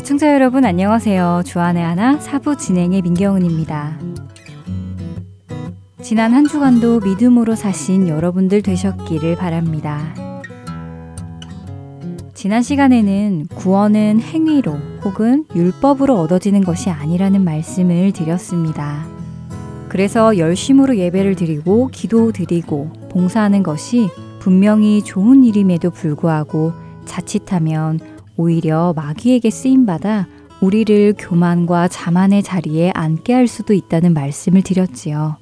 애청자 여러분 안녕하세요. 주안의 하나 사부 진행의 민경은입니다. 지난 한 주간도 믿음으로 사신 여러분들 되셨기를 바랍니다. 지난 시간에는 구원은 행위로 혹은 율법으로 얻어지는 것이 아니라는 말씀을 드렸습니다. 그래서 열심으로 예배를 드리고 기도 드리고 봉사하는 것이 분명히 좋은 일임에도 불구하고 자칫하면 오히려 마귀에게 쓰임받아 우리를 교만과 자만의 자리에 앉게 할 수도 있다는 말씀을 드렸지요.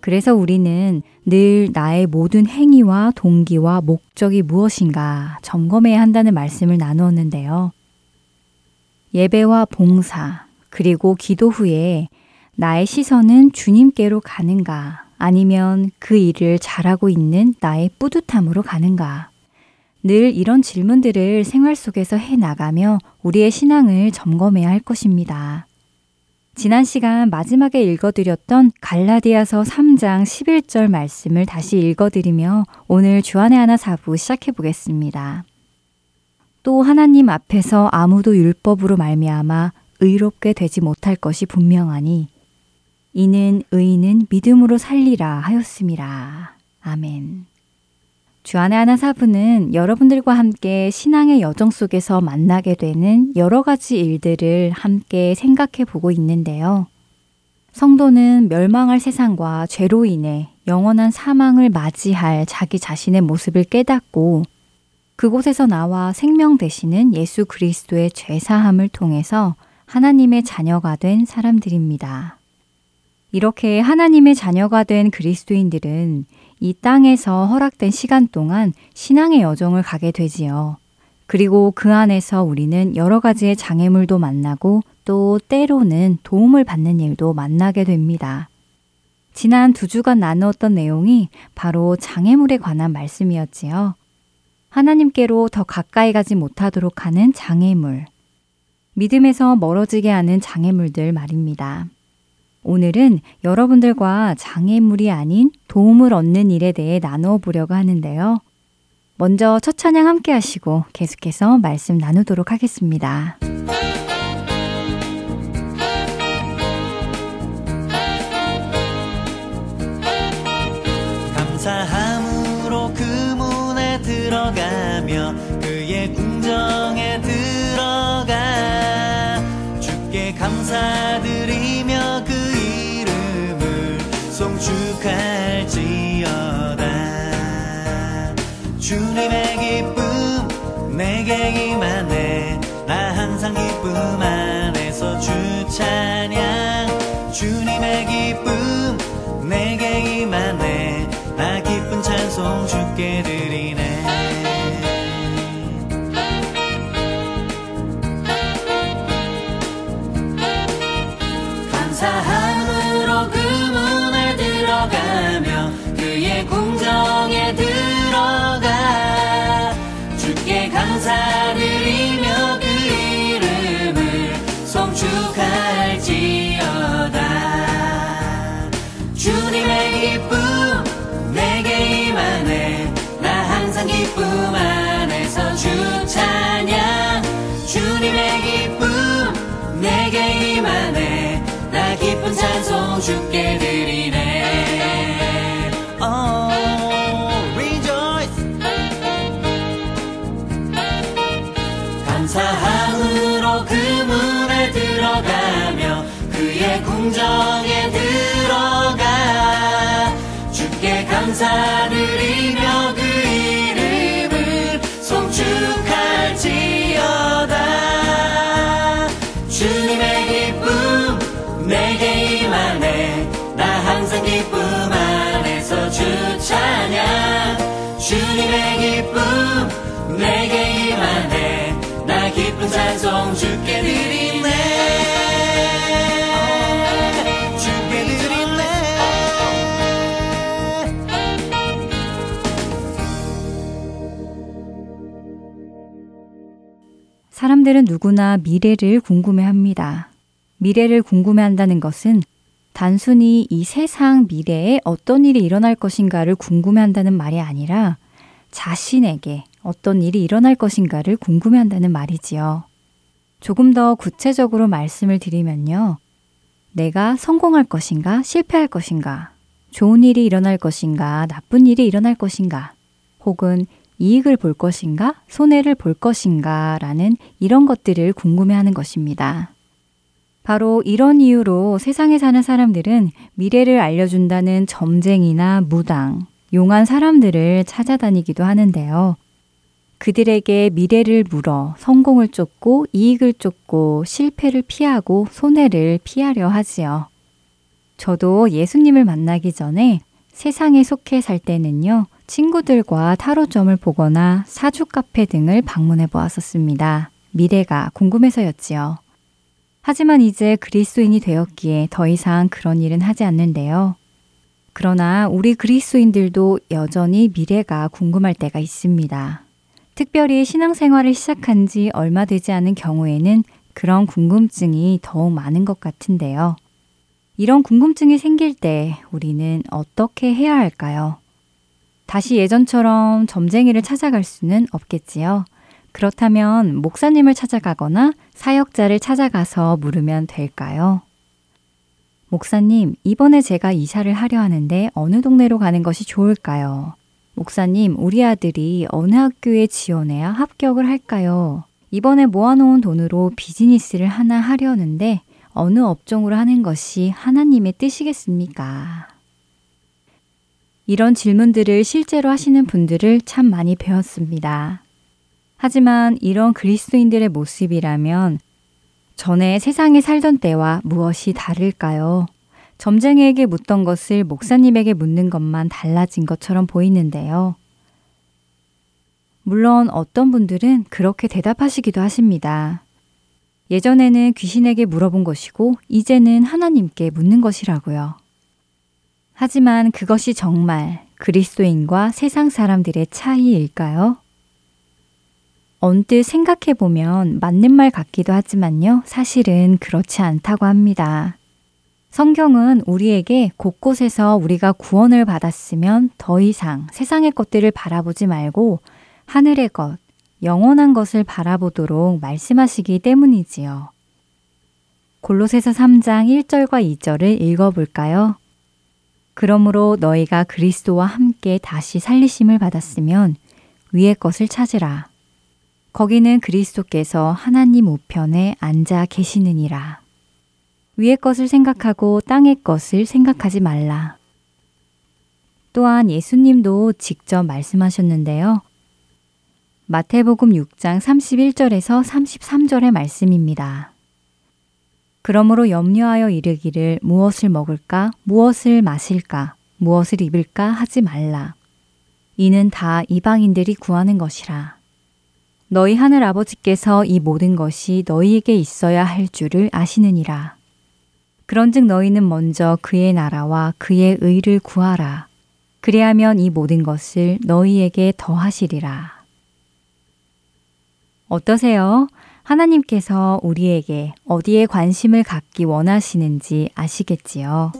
그래서 우리는 늘 나의 모든 행위와 동기와 목적이 무엇인가 점검해야 한다는 말씀을 나누었는데요. 예배와 봉사, 그리고 기도 후에 나의 시선은 주님께로 가는가, 아니면 그 일을 잘하고 있는 나의 뿌듯함으로 가는가. 늘 이런 질문들을 생활 속에서 해 나가며 우리의 신앙을 점검해야 할 것입니다. 지난 시간 마지막에 읽어드렸던 갈라디아서 3장 11절 말씀을 다시 읽어드리며 오늘 주안의 하나 사부 시작해 보겠습니다. 또 하나님 앞에서 아무도 율법으로 말미암아 의롭게 되지 못할 것이 분명하니 이는 의인은 믿음으로 살리라 하였습니다. 아멘. 주안의 하나 사부는 여러분들과 함께 신앙의 여정 속에서 만나게 되는 여러 가지 일들을 함께 생각해 보고 있는데요. 성도는 멸망할 세상과 죄로 인해 영원한 사망을 맞이할 자기 자신의 모습을 깨닫고 그곳에서 나와 생명 되시는 예수 그리스도의 죄사함을 통해서 하나님의 자녀가 된 사람들입니다. 이렇게 하나님의 자녀가 된 그리스도인들은 이 땅에서 허락된 시간 동안 신앙의 여정을 가게 되지요. 그리고 그 안에서 우리는 여러 가지의 장애물도 만나고 또 때로는 도움을 받는 일도 만나게 됩니다. 지난 두 주간 나누었던 내용이 바로 장애물에 관한 말씀이었지요. 하나님께로 더 가까이 가지 못하도록 하는 장애물. 믿음에서 멀어지게 하는 장애물들 말입니다. 오늘은 여러분들과 장애물이 아닌 도움을 얻는 일에 대해 나누어 보려고 하는데요. 먼저 첫 찬양 함께 하시고 계속해서 말씀 나누도록 하겠습니다. 감사함으로 축할지어다. 주님의 기쁨 내게 임하네. 나 항상 기쁨 안에서 주 찬양. 주님의 기쁨 내게 임하네. 나 기쁜 찬송 주께 드리 기쁨 내게 임하네. 나 항상 기쁨 안에서 주 찬양. 주님의 기쁨 내게 임하네. 나 기쁜 찬송 주께 드리네 감사드리며 그 이름을 송축할지어다. 주님의 기쁨 내게 임하네. 나 항상 기쁨 안에서 주 찬양 주님의 기쁨 내게 임하네. 나 기쁜 찬송 주께 드리네 사람들은 누구나 미래를 궁금해 합니다. 미래를 궁금해 한다는 것은 단순히 이 세상 미래에 어떤 일이 일어날 것인가를 궁금해 한다는 말이 아니라 자신에게 어떤 일이 일어날 것인가를 궁금해 한다는 말이지요. 조금 더 구체적으로 말씀을 드리면요. 내가 성공할 것인가, 실패할 것인가, 좋은 일이 일어날 것인가, 나쁜 일이 일어날 것인가, 혹은 이익을 볼 것인가, 손해를 볼 것인가, 라는 이런 것들을 궁금해 하는 것입니다. 바로 이런 이유로 세상에 사는 사람들은 미래를 알려준다는 점쟁이나 무당, 용한 사람들을 찾아다니기도 하는데요. 그들에게 미래를 물어 성공을 쫓고 이익을 쫓고 실패를 피하고 손해를 피하려 하지요. 저도 예수님을 만나기 전에 세상에 속해 살 때는요, 친구들과 타로점을 보거나 사주 카페 등을 방문해 보았었습니다. 미래가 궁금해서였지요. 하지만 이제 그리스도인이 되었기에 더 이상 그런 일은 하지 않는데요. 그러나 우리 그리스도인들도 여전히 미래가 궁금할 때가 있습니다. 특별히 신앙생활을 시작한 지 얼마 되지 않은 경우에는 그런 궁금증이 더욱 많은 것 같은데요. 이런 궁금증이 생길 때 우리는 어떻게 해야 할까요? 다시 예전처럼 점쟁이를 찾아갈 수는 없겠지요. 그렇다면 목사님을 찾아가거나 사역자를 찾아가서 물으면 될까요? 목사님, 이번에 제가 이사를 하려 하는데 어느 동네로 가는 것이 좋을까요? 목사님, 우리 아들이 어느 학교에 지원해야 합격을 할까요? 이번에 모아놓은 돈으로 비즈니스를 하나 하려는데 어느 업종으로 하는 것이 하나님의 뜻이겠습니까? 이런 질문들을 실제로 하시는 분들을 참 많이 배웠습니다. 하지만 이런 그리스도인들의 모습이라면 전에 세상에 살던 때와 무엇이 다를까요? 점쟁이에게 묻던 것을 목사님에게 묻는 것만 달라진 것처럼 보이는데요. 물론 어떤 분들은 그렇게 대답하시기도 하십니다. 예전에는 귀신에게 물어본 것이고, 이제는 하나님께 묻는 것이라고요. 하지만 그것이 정말 그리스도인과 세상 사람들의 차이일까요? 언뜻 생각해 보면 맞는 말 같기도 하지만요, 사실은 그렇지 않다고 합니다. 성경은 우리에게 곳곳에서 우리가 구원을 받았으면 더 이상 세상의 것들을 바라보지 말고 하늘의 것, 영원한 것을 바라보도록 말씀하시기 때문이지요. 골로새서 3장 1절과 2절을 읽어볼까요? 그러므로 너희가 그리스도와 함께 다시 살리심을 받았으면 위의 것을 찾으라. 거기는 그리스도께서 하나님 우편에 앉아 계시느니라. 위의 것을 생각하고 땅의 것을 생각하지 말라. 또한 예수님도 직접 말씀하셨는데요. 마태복음 6장 31절에서 33절의 말씀입니다. 그러므로 염려하여 이르기를 무엇을 먹을까, 무엇을 마실까, 무엇을 입을까 하지 말라. 이는 다 이방인들이 구하는 것이라. 너희 하늘 아버지께서 이 모든 것이 너희에게 있어야 할 줄을 아시느니라. 그런즉 너희는 먼저 그의 나라와 그의 의를 구하라. 그리하면 이 모든 것을 너희에게 더하시리라. 어떠세요? 하나님께서 우리에게 어디에 관심을 갖기 원하시는지 아시겠지요?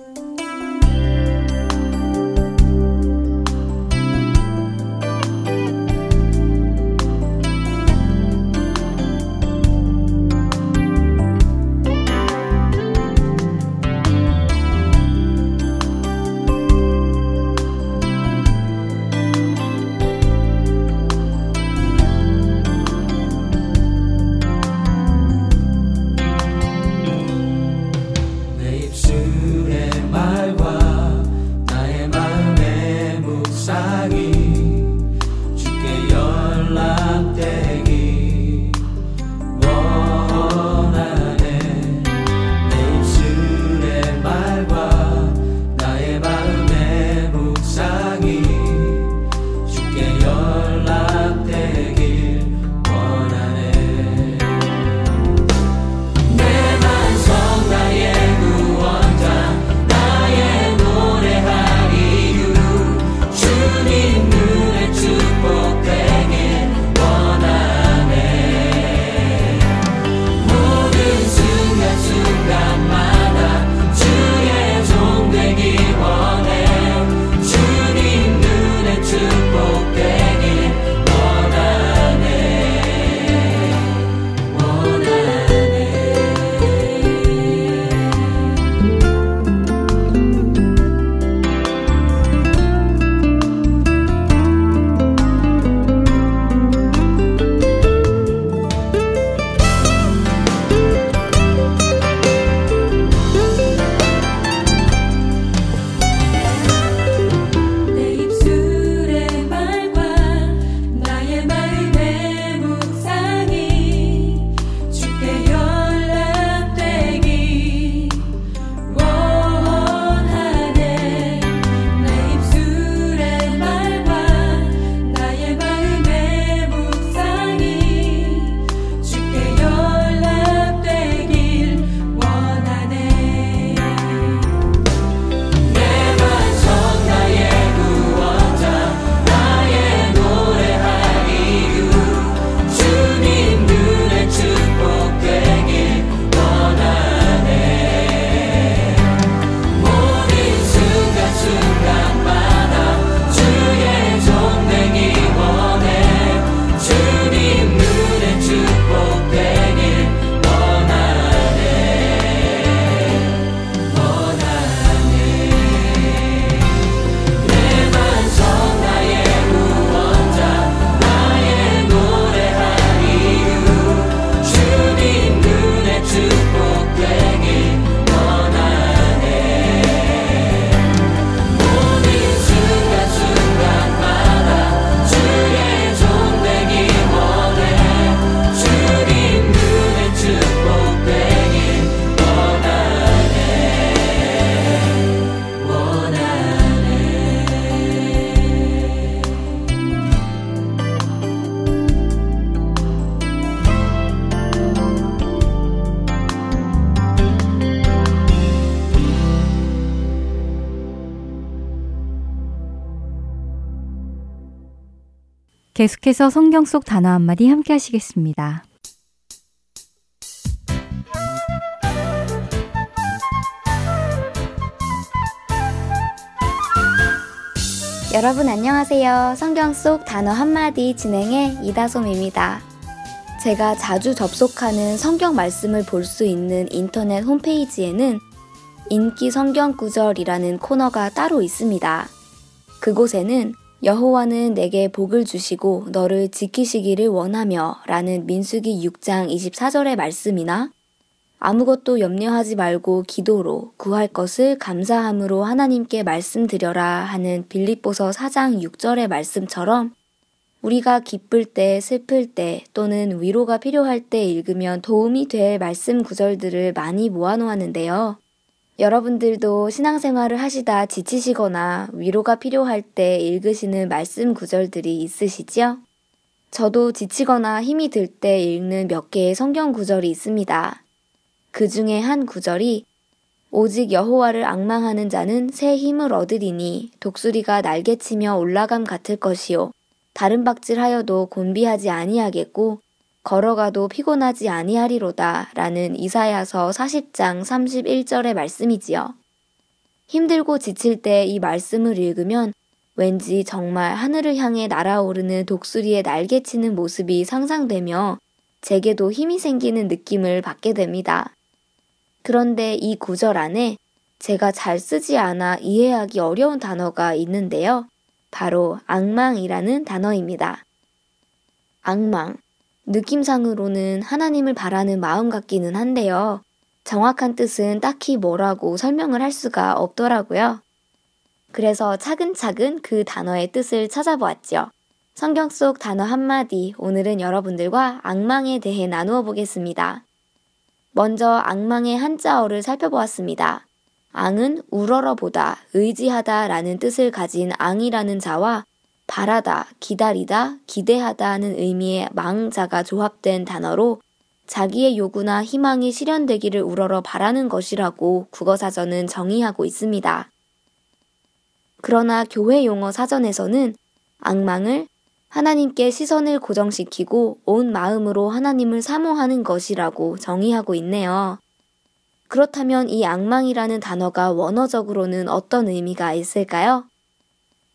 계속해서 성경 속 단어 한마디 함께 하시겠습니다. 여러분 안녕하세요. 성경 속 단어 한마디 진행의 이다솜입니다. 제가 자주 접속하는 성경 말씀을 볼 수 있는 인터넷 홈페이지에는 인기 성경 구절이라는 코너가 따로 있습니다. 그곳에는 여호와는 내게 복을 주시고 너를 지키시기를 원하며 라는 민수기 6장 24절의 말씀이나 아무것도 염려하지 말고 기도로 구할 것을 감사함으로 하나님께 말씀드려라 하는 빌립보서 4장 6절의 말씀처럼 우리가 기쁠 때, 슬플 때 또는 위로가 필요할 때 읽으면 도움이 될 말씀 구절들을 많이 모아놓았는데요. 여러분들도 신앙생활을 하시다 지치시거나 위로가 필요할 때 읽으시는 말씀 구절들이 있으시지요? 저도 지치거나 힘이 들 때 읽는 몇 개의 성경 구절이 있습니다. 그 중에 한 구절이 오직 여호와를 악망하는 자는 새 힘을 얻으리니 독수리가 날개치며 올라감 같을 것이요 다른 박질하여도 곤비하지 아니하겠고 걸어가도 피곤하지 아니하리로다 라는 이사야서 40장 31절의 말씀이지요. 힘들고 지칠 때 이 말씀을 읽으면 왠지 정말 하늘을 향해 날아오르는 독수리의 날개치는 모습이 상상되며 제게도 힘이 생기는 느낌을 받게 됩니다. 그런데 이 구절 안에 제가 잘 쓰지 않아 이해하기 어려운 단어가 있는데요. 바로 악망이라는 단어입니다. 악망. 느낌상으로는 하나님을 바라는 마음 같기는 한데요. 정확한 뜻은 딱히 뭐라고 설명을 할 수가 없더라고요. 그래서 차근차근 그 단어의 뜻을 찾아보았죠. 성경 속 단어 한마디, 오늘은 여러분들과 악망에 대해 나누어 보겠습니다. 먼저 악망의 한자어를 살펴보았습니다. 앙은 우러러보다, 의지하다 라는 뜻을 가진 앙이라는 자와 바라다, 기다리다, 기대하다 하는 의미의 망자가 조합된 단어로 자기의 요구나 희망이 실현되기를 우러러 바라는 것이라고 국어사전은 정의하고 있습니다. 그러나 교회 용어 사전에서는 악망을 하나님께 시선을 고정시키고 온 마음으로 하나님을 사모하는 것이라고 정의하고 있네요. 그렇다면 이 악망이라는 단어가 원어적으로는 어떤 의미가 있을까요?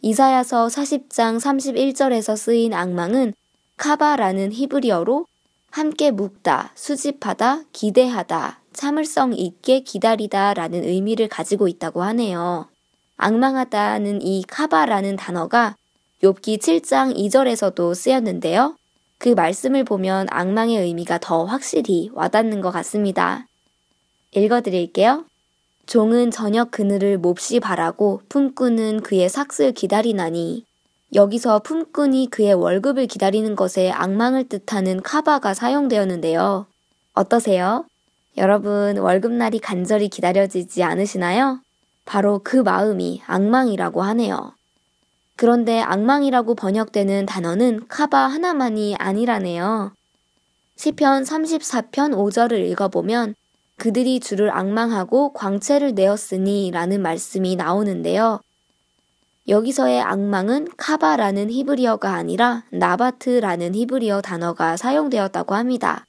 이사야서 40장 31절에서 쓰인 악망은 카바라는 히브리어로 함께 묵다, 수집하다, 기대하다, 참을성 있게 기다리다 라는 의미를 가지고 있다고 하네요. 악망하다는 이 카바라는 단어가 욥기 7장 2절에서도 쓰였는데요. 그 말씀을 보면 악망의 의미가 더 확실히 와닿는 것 같습니다. 읽어드릴게요. 종은 저녁 그늘을 몹시 바라고 품꾼은 그의 삭슬 기다리나니 여기서 품꾼이 그의 월급을 기다리는 것에 악망을 뜻하는 카바가 사용되었는데요. 어떠세요? 여러분 월급날이 간절히 기다려지지 않으시나요? 바로 그 마음이 악망이라고 하네요. 그런데 악망이라고 번역되는 단어는 카바 하나만이 아니라네요. 시편 34편 5절을 읽어보면 그들이 주를 악망하고 광채를 내었으니 라는 말씀이 나오는데요. 여기서의 악망은 카바라는 히브리어가 아니라 나바트라는 히브리어 단어가 사용되었다고 합니다.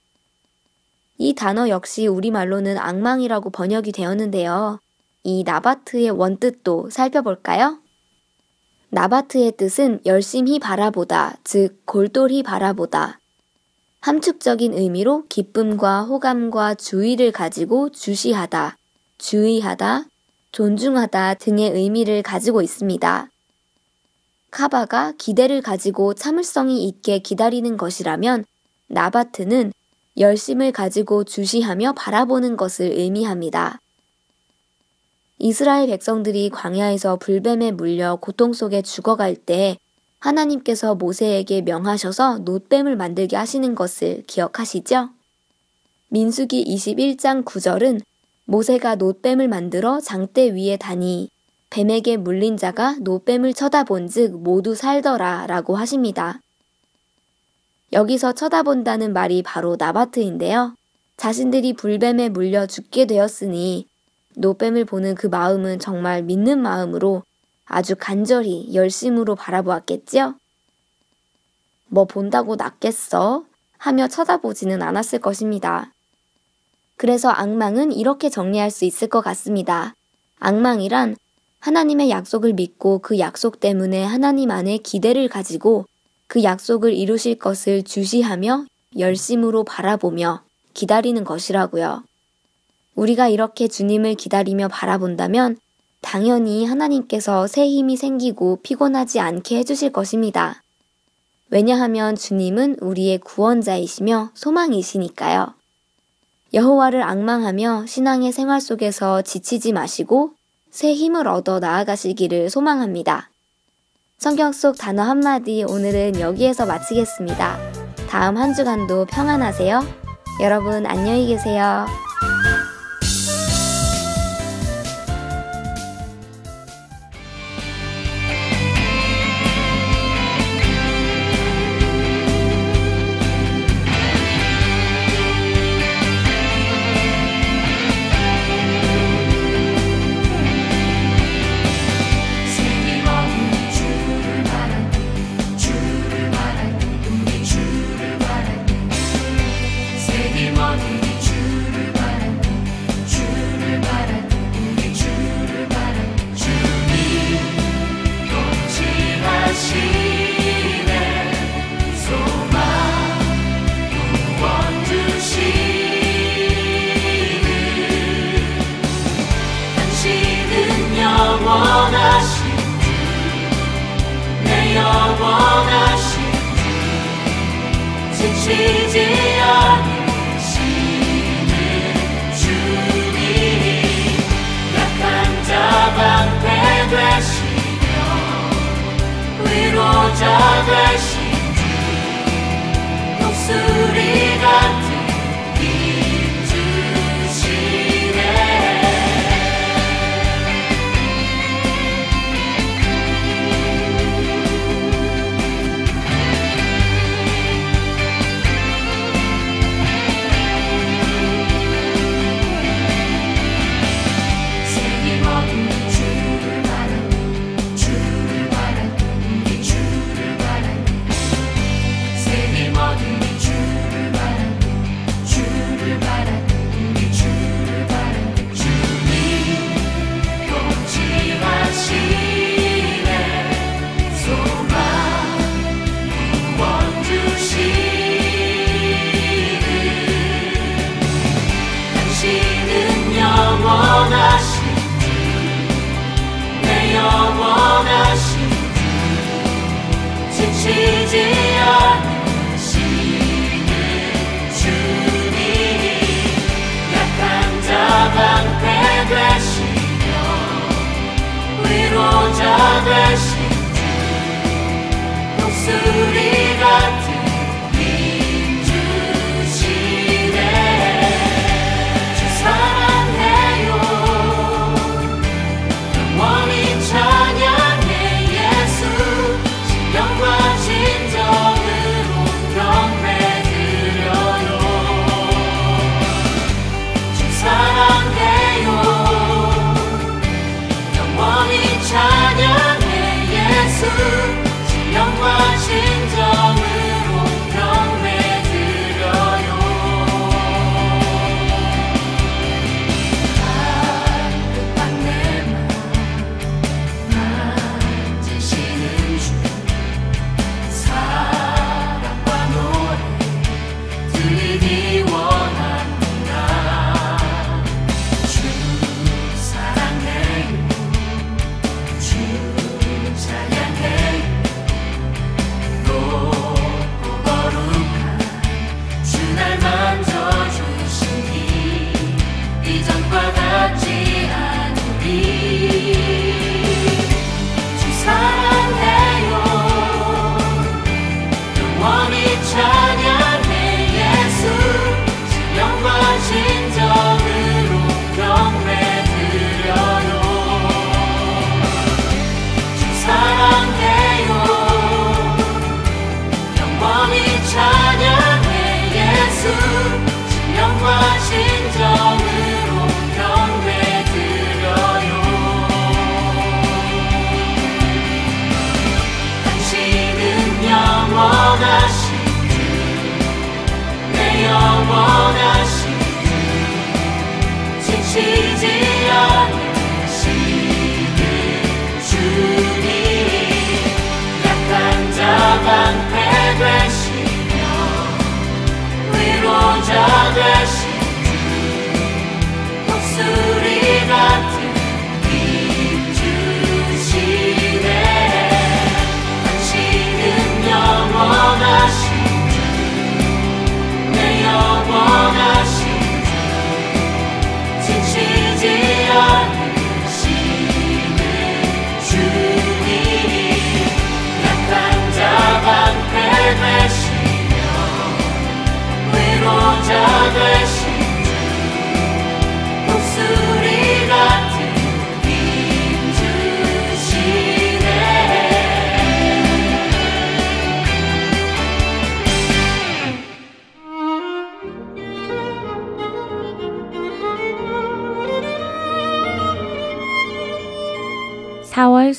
이 단어 역시 우리말로는 악망이라고 번역이 되었는데요. 이 나바트의 원뜻도 살펴볼까요? 나바트의 뜻은 열심히 바라보다, 즉 골똘히 바라보다, 함축적인 의미로 기쁨과 호감과 주의를 가지고 주시하다, 주의하다, 존중하다 등의 의미를 가지고 있습니다. 카바가 기대를 가지고 참을성이 있게 기다리는 것이라면 나바트는 열심을 가지고 주시하며 바라보는 것을 의미합니다. 이스라엘 백성들이 광야에서 불뱀에 물려 고통 속에 죽어갈 때 하나님께서 모세에게 명하셔서 놋뱀을 만들게 하시는 것을 기억하시죠? 민수기 21장 9절은 모세가 놋뱀을 만들어 장대 위에 다니 뱀에게 물린 자가 놋뱀을 쳐다본 즉 모두 살더라 라고 하십니다. 여기서 쳐다본다는 말이 바로 나바트인데요. 자신들이 불뱀에 물려 죽게 되었으니 노뱀을 보는 그 마음은 정말 믿는 마음으로 아주 간절히 열심으로 바라보았겠지요? 뭐 본다고 낫겠어? 하며 쳐다보지는 않았을 것입니다. 그래서 악망은 이렇게 정리할 수 있을 것 같습니다. 악망이란 하나님의 약속을 믿고 그 약속 때문에 하나님 안에 기대를 가지고 그 약속을 이루실 것을 주시하며 열심으로 바라보며 기다리는 것이라고요. 우리가 이렇게 주님을 기다리며 바라본다면 당연히 하나님께서 새 힘이 생기고 피곤하지 않게 해주실 것입니다. 왜냐하면 주님은 우리의 구원자이시며 소망이시니까요. 여호와를 악망하며 신앙의 생활 속에서 지치지 마시고 새 힘을 얻어 나아가시기를 소망합니다. 성경 속 단어 한마디 오늘은 여기에서 마치겠습니다. 다음 한 주간도 평안하세요. 여러분 안녕히 계세요.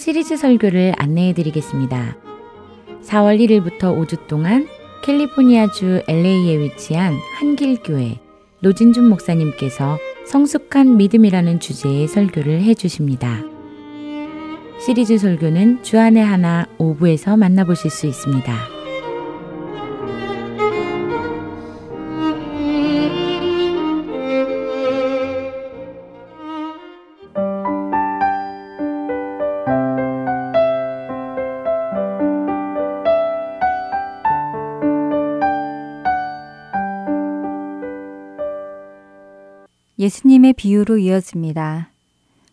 시리즈 설교를 안내해 드리겠습니다. 4월 1일부터 5주 동안 캘리포니아주 LA에 위치한 한길교회 노진준 목사님께서 성숙한 믿음이라는 주제의 설교를 해 주십니다. 시리즈 설교는 주안의 하나 5부에서 만나보실 수 있습니다. 예수님의 비유로 이어집니다.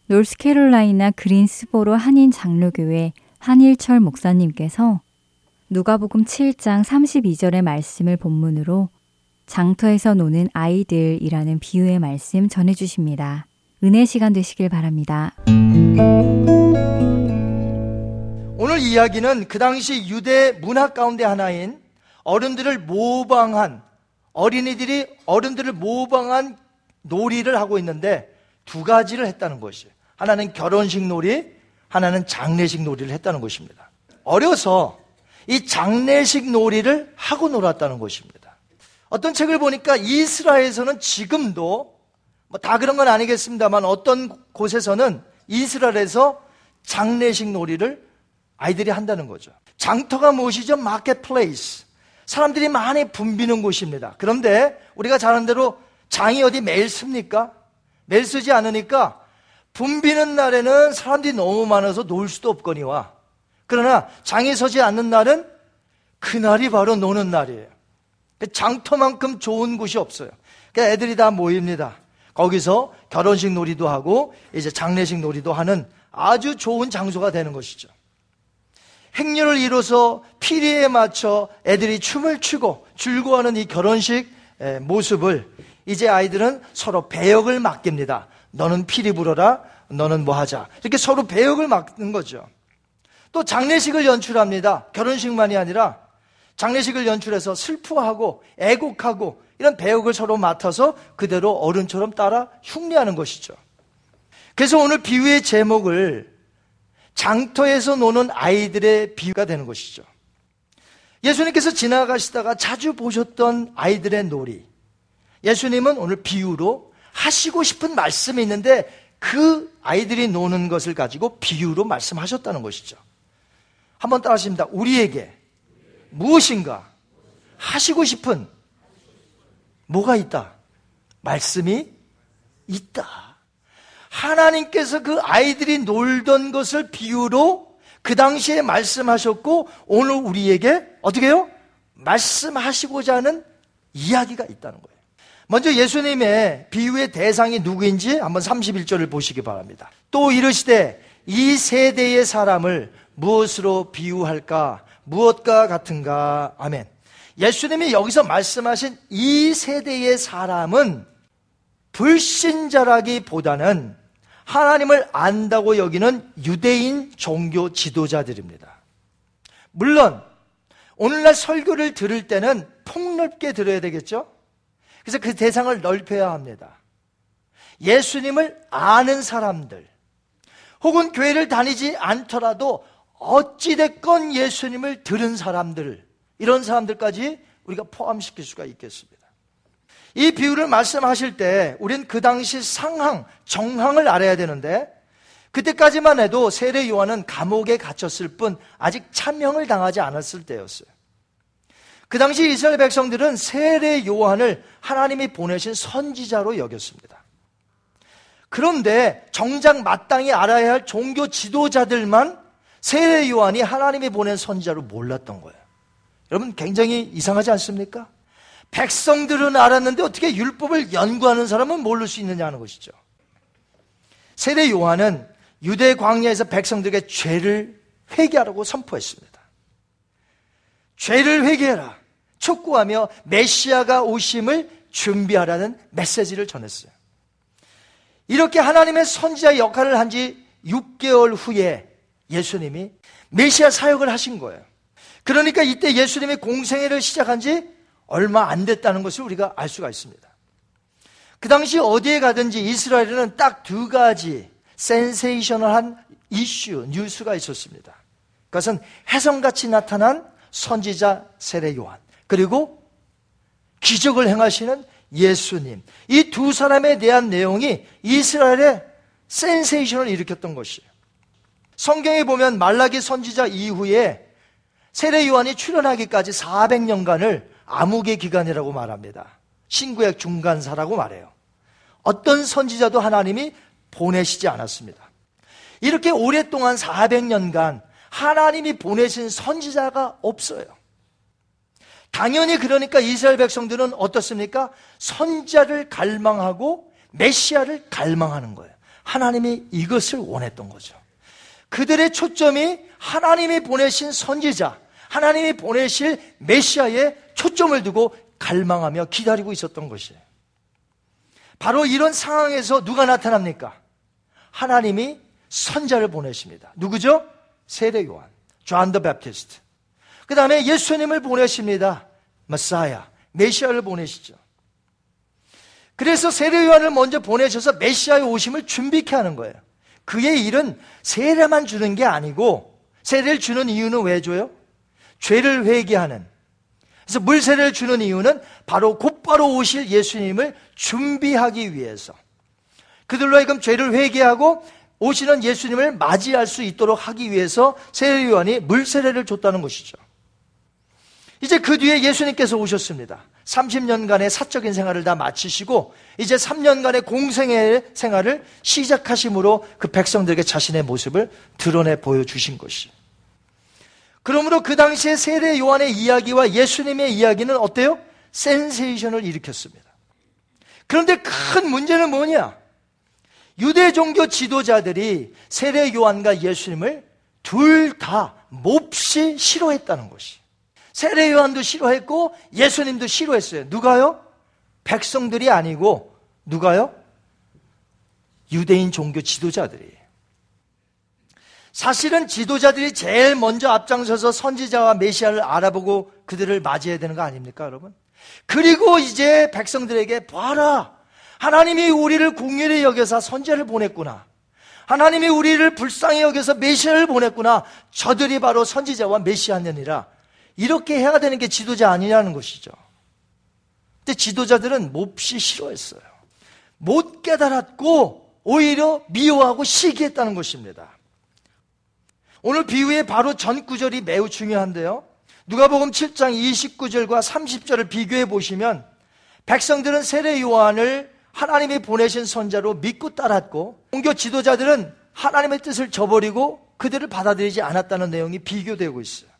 노스캐롤라이나 그린스보로 한인 장로교회 한일철 목사님께서 누가복음 7장 32절의 말씀을 본문으로 장터에서 노는 아이들이라는 비유의 말씀 전해 주십니다. 은혜 시간 되시길 바랍니다. 오늘 이야기는 그 당시 유대 문화 가운데 하나인 어른들을 모방한 어린이들이 어른들을 모방한 놀이를 하고 있는데 두 가지를 했다는 것이에요. 하나는 결혼식 놀이, 하나는 장례식 놀이를 했다는 것입니다. 어려서 이 장례식 놀이를 하고 놀았다는 것입니다. 어떤 책을 보니까 이스라엘에서는 지금도 뭐 다 그런 건 아니겠습니다만 어떤 곳에서는 이스라엘에서 장례식 놀이를 아이들이 한다는 거죠. 장터가 무엇이죠? 마켓플레이스. 사람들이 많이 붐비는 곳입니다. 그런데 우리가 잘 아는 대로 장이 어디 매일 씁니까? 매일 쓰지 않으니까 붐비는 날에는 사람들이 너무 많아서 놀 수도 없거니와 그러나 장이 서지 않는 날은 그날이 바로 노는 날이에요. 그 장터만큼 좋은 곳이 없어요. 그러니까 애들이 다 모입니다. 거기서 결혼식 놀이도 하고 이제 장례식 놀이도 하는 아주 좋은 장소가 되는 것이죠. 행렬을 이뤄서 피리에 맞춰 애들이 춤을 추고 즐거워하는 이 결혼식 모습을 이제 아이들은 서로 배역을 맡깁니다. 너는 피리 불어라. 너는 뭐 하자. 이렇게 서로 배역을 맡는 거죠. 또 장례식을 연출합니다. 결혼식만이 아니라 장례식을 연출해서 슬퍼하고 애곡하고 이런 배역을 서로 맡아서 그대로 어른처럼 따라 흉내하는 것이죠. 그래서 오늘 비유의 제목을 장터에서 노는 아이들의 비유가 되는 것이죠. 예수님께서 지나가시다가 자주 보셨던 아이들의 놀이. 예수님은 오늘 비유로 하시고 싶은 말씀이 있는데 그 아이들이 노는 것을 가지고 비유로 말씀하셨다는 것이죠. 한번 따라 하십니다. 우리에게 무엇인가 하시고 싶은 뭐가 있다? 말씀이 있다. 하나님께서 그 아이들이 놀던 것을 비유로 그 당시에 말씀하셨고 오늘 우리에게 어떻게 해요? 말씀하시고자 하는 이야기가 있다는 거예요. 먼저 예수님의 비유의 대상이 누구인지 한번 31절을 보시기 바랍니다. 또 이르시되 이 세대의 사람을 무엇으로 비유할까? 무엇과 같은가? 아멘. 예수님이 여기서 말씀하신 이 세대의 사람은 불신자라기보다는 하나님을 안다고 여기는 유대인 종교 지도자들입니다. 물론 오늘날 설교를 들을 때는 폭넓게 들어야 되겠죠? 그래서 그 대상을 넓혀야 합니다. 예수님을 아는 사람들, 혹은 교회를 다니지 않더라도 어찌됐건 예수님을 들은 사람들, 이런 사람들까지 우리가 포함시킬 수가 있겠습니다. 이 비유를 말씀하실 때 우리는 그 당시 상황, 정황을 알아야 되는데 그때까지만 해도 세례 요한은 감옥에 갇혔을 뿐 아직 참형을 당하지 않았을 때였어요. 그 당시 이스라엘 백성들은 세례 요한을 하나님이 보내신 선지자로 여겼습니다. 그런데 정작 마땅히 알아야 할 종교 지도자들만 세례 요한이 하나님이 보낸 선지자로 몰랐던 거예요. 여러분 굉장히 이상하지 않습니까? 백성들은 알았는데 어떻게 율법을 연구하는 사람은 모를 수 있느냐 하는 것이죠. 세례 요한은 유대 광야에서 백성들에게 죄를 회개하라고 선포했습니다. 죄를 회개해라. 촉구하며 메시아가 오심을 준비하라는 메시지를 전했어요. 이렇게 하나님의 선지자 역할을 한 지 6개월 후에 예수님이 메시아 사역을 하신 거예요. 그러니까 이때 예수님이 공생애를 시작한 지 얼마 안 됐다는 것을 우리가 알 수가 있습니다. 그 당시 어디에 가든지 이스라엘에는 딱 두 가지 센세이셔널한 이슈, 뉴스가 있었습니다. 그것은 혜성같이 나타난 선지자 세례 요한, 그리고 기적을 행하시는 예수님. 이 두 사람에 대한 내용이 이스라엘의 센세이션을 일으켰던 것이에요. 성경에 보면 말라기 선지자 이후에 세례 요한이 출현하기까지 400년간을 암흑의 기간이라고 말합니다. 신구약 중간사라고 말해요. 어떤 선지자도 하나님이 보내시지 않았습니다. 이렇게 오랫동안 400년간 하나님이 보내신 선지자가 없어요. 당연히 그러니까 이스라엘 백성들은 어떻습니까? 선자를 갈망하고 메시아를 갈망하는 거예요. 하나님이 이것을 원했던 거죠. 그들의 초점이 하나님이 보내신 선지자, 하나님이 보내실 메시아에 초점을 두고 갈망하며 기다리고 있었던 것이에요. 바로 이런 상황에서 누가 나타납니까? 하나님이 선자를 보내십니다. 누구죠? 세례 요한, John the Baptist. 그 다음에 예수님을 보내십니다. Messiah, 메시아를 보내시죠. 그래서 세례 요한을 먼저 보내셔서 메시아의 오심을 준비케 하는 거예요. 그의 일은 세례만 주는 게 아니고 세례를 주는 이유는 왜 줘요? 죄를 회개하는. 그래서 물세례를 주는 이유는 바로 곧바로 오실 예수님을 준비하기 위해서. 그들로 하여금 죄를 회개하고 오시는 예수님을 맞이할 수 있도록 하기 위해서 세례 요한이 물세례를 줬다는 것이죠. 이제 그 뒤에 예수님께서 오셨습니다. 30년간의 사적인 생활을 다 마치시고 이제 3년간의 공생의 생활을 시작하심으로 그 백성들에게 자신의 모습을 드러내 보여주신 것이. 그러므로 그 당시에 세례 요한의 이야기와 예수님의 이야기는 어때요? 센세이션을 일으켰습니다. 그런데 큰 문제는 뭐냐? 유대 종교 지도자들이 세례 요한과 예수님을 둘 다 몹시 싫어했다는 것이. 세례 요한도 싫어했고 예수님도 싫어했어요. 누가요? 백성들이 아니고 누가요? 유대인 종교 지도자들이에요. 사실은 지도자들이 제일 먼저 앞장서서 선지자와 메시아를 알아보고 그들을 맞이해야 되는 거 아닙니까, 여러분? 그리고 이제 백성들에게 봐라. 하나님이 우리를 공률히 여겨서 선제를 보냈구나. 하나님이 우리를 불쌍히 여겨서 메시아를 보냈구나. 저들이 바로 선지자와 메시아느니라. 이렇게 해야 되는 게 지도자 아니냐는 것이죠. 근데 지도자들은 몹시 싫어했어요. 못 깨달았고 오히려 미워하고 시기했다는 것입니다. 오늘 비유의 바로 전 구절이 매우 중요한데요. 누가복음 7장 29절과 30절을 비교해 보시면 백성들은 세례 요한을 하나님이 보내신 선자로 믿고 따랐고 종교 지도자들은 하나님의 뜻을 저버리고 그들을 받아들이지 않았다는 내용이 비교되고 있어요.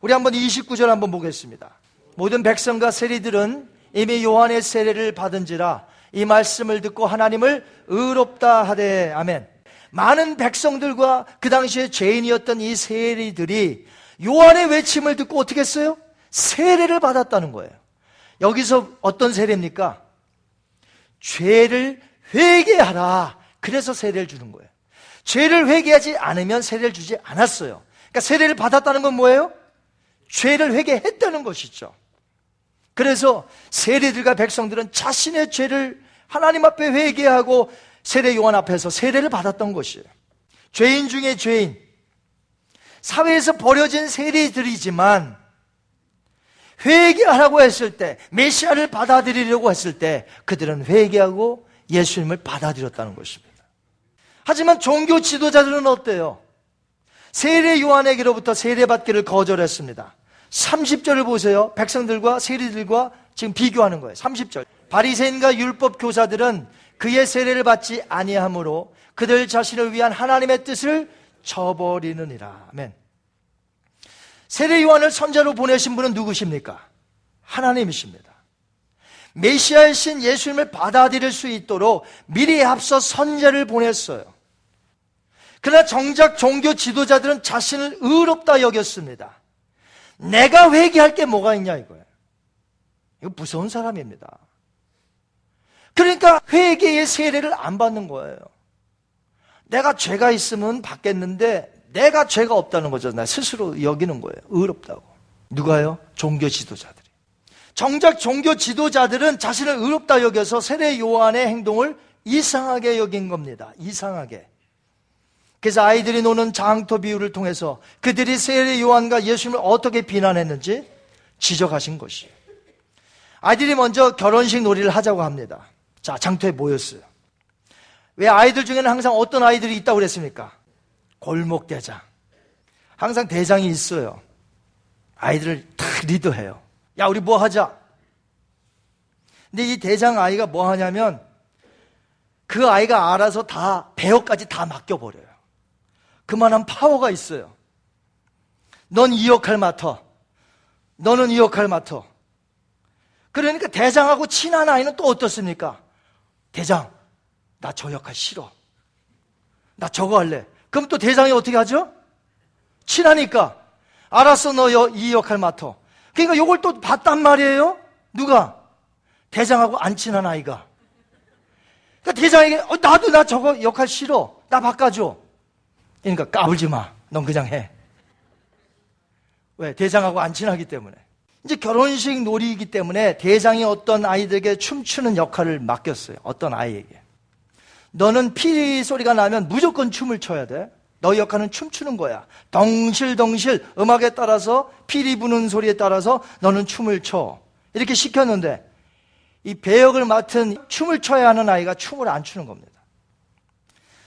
우리 한번 29절 한번 보겠습니다. 모든 백성과 세리들은 이미 요한의 세례를 받은지라 이 말씀을 듣고 하나님을 의롭다 하되 아멘. 많은 백성들과 그 당시에 죄인이었던 이 세리들이 요한의 외침을 듣고 어떻게 했어요? 세례를 받았다는 거예요. 여기서 어떤 세례입니까? 죄를 회개하라. 그래서 세례를 주는 거예요. 죄를 회개하지 않으면 세례를 주지 않았어요. 그러니까 세례를 받았다는 건 뭐예요? 죄를 회개했다는 것이죠. 그래서 세례들과 백성들은 자신의 죄를 하나님 앞에 회개하고 세례 요한 앞에서 세례를 받았던 것이에요. 죄인 중에 죄인. 사회에서 버려진 세례들이지만 회개하라고 했을 때, 메시아를 받아들이려고 했을 때 그들은 회개하고 예수님을 받아들였다는 것입니다. 하지만 종교 지도자들은 어때요? 세례 요한에게로부터 세례받기를 거절했습니다. 30절을 보세요. 백성들과 세리들과 지금 비교하는 거예요. 30절. 바리새인과 율법 교사들은 그의 세례를 받지 아니하므로 그들 자신을 위한 하나님의 뜻을 저버리느니라. 아멘. 세례 요한을 선자로 보내신 분은 누구십니까? 하나님이십니다. 메시아이신 예수님을 받아들일 수 있도록 미리 앞서 선자를 보냈어요. 그러나 정작 종교 지도자들은 자신을 의롭다 여겼습니다. 내가 회개할 게 뭐가 있냐 이거예요. 이거 무서운 사람입니다. 그러니까 회개의 세례를 안 받는 거예요. 내가 죄가 있으면 받겠는데 내가 죄가 없다는 거죠. 나 스스로 여기는 거예요. 의롭다고. 누가요? 종교 지도자들이. 정작 종교 지도자들은 자신을 의롭다 여겨서 세례 요한의 행동을 이상하게 여긴 겁니다. 이상하게. 그래서 아이들이 노는 장터 비유를 통해서 그들이 세례 요한과 예수님을 어떻게 비난했는지 지적하신 것이에요. 아이들이 먼저 결혼식 놀이를 하자고 합니다. 자, 장터에 모였어요. 왜 아이들 중에는 항상 어떤 아이들이 있다고 그랬습니까? 골목대장. 항상 대장이 있어요. 아이들을 다 리더해요. 야, 우리 뭐 하자. 근데 이 대장 아이가 뭐 하냐면 그 아이가 알아서 다 배역까지 다 맡겨버려요. 그만한 파워가 있어요. 넌 이 역할 맡아. 너는 이 역할 맡아. 그러니까 대장하고 친한 아이는 또 어떻습니까? 대장, 나 저 역할 싫어. 나 저거 할래. 그럼 또 대장이 어떻게 하죠? 친하니까. 알았어, 너 이 역할 맡아. 그러니까 요걸 또 봤단 말이에요? 누가? 대장하고 안 친한 아이가. 그러니까 대장에게, 어, 나도 나 저거 역할 싫어. 나 바꿔줘. 그러니까 까불지 마. 넌 그냥 해. 왜? 대장하고 안 친하기 때문에. 이제 결혼식 놀이이기 때문에 대장이 어떤 아이들에게 춤추는 역할을 맡겼어요. 어떤 아이에게. 너는 피 소리가 나면 무조건 춤을 춰야 돼. 너희 역할은 춤추는 거야. 덩실덩실 음악에 따라서 피리 부는 소리에 따라서 너는 춤을 춰. 이렇게 시켰는데 이 배역을 맡은 춤을 춰야 하는 아이가 춤을 안 추는 겁니다.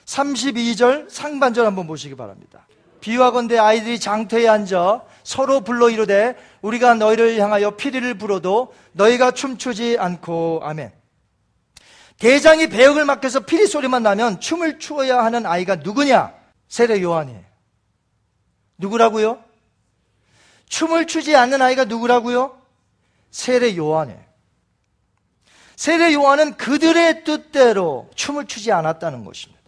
32절 상반절 한번 보시기 바랍니다. 비유하건대 아이들이 장터에 앉아 서로 불러 이르되 우리가 너희를 향하여 피리를 불어도 너희가 춤추지 않고 아멘. 대장이 배역을 맡겨서 피리 소리만 나면 춤을 추어야 하는 아이가 누구냐? 세례 요한이에요. 누구라고요? 춤을 추지 않는 아이가 누구라고요? 세례 요한이에요. 세례 요한은 그들의 뜻대로 춤을 추지 않았다는 것입니다.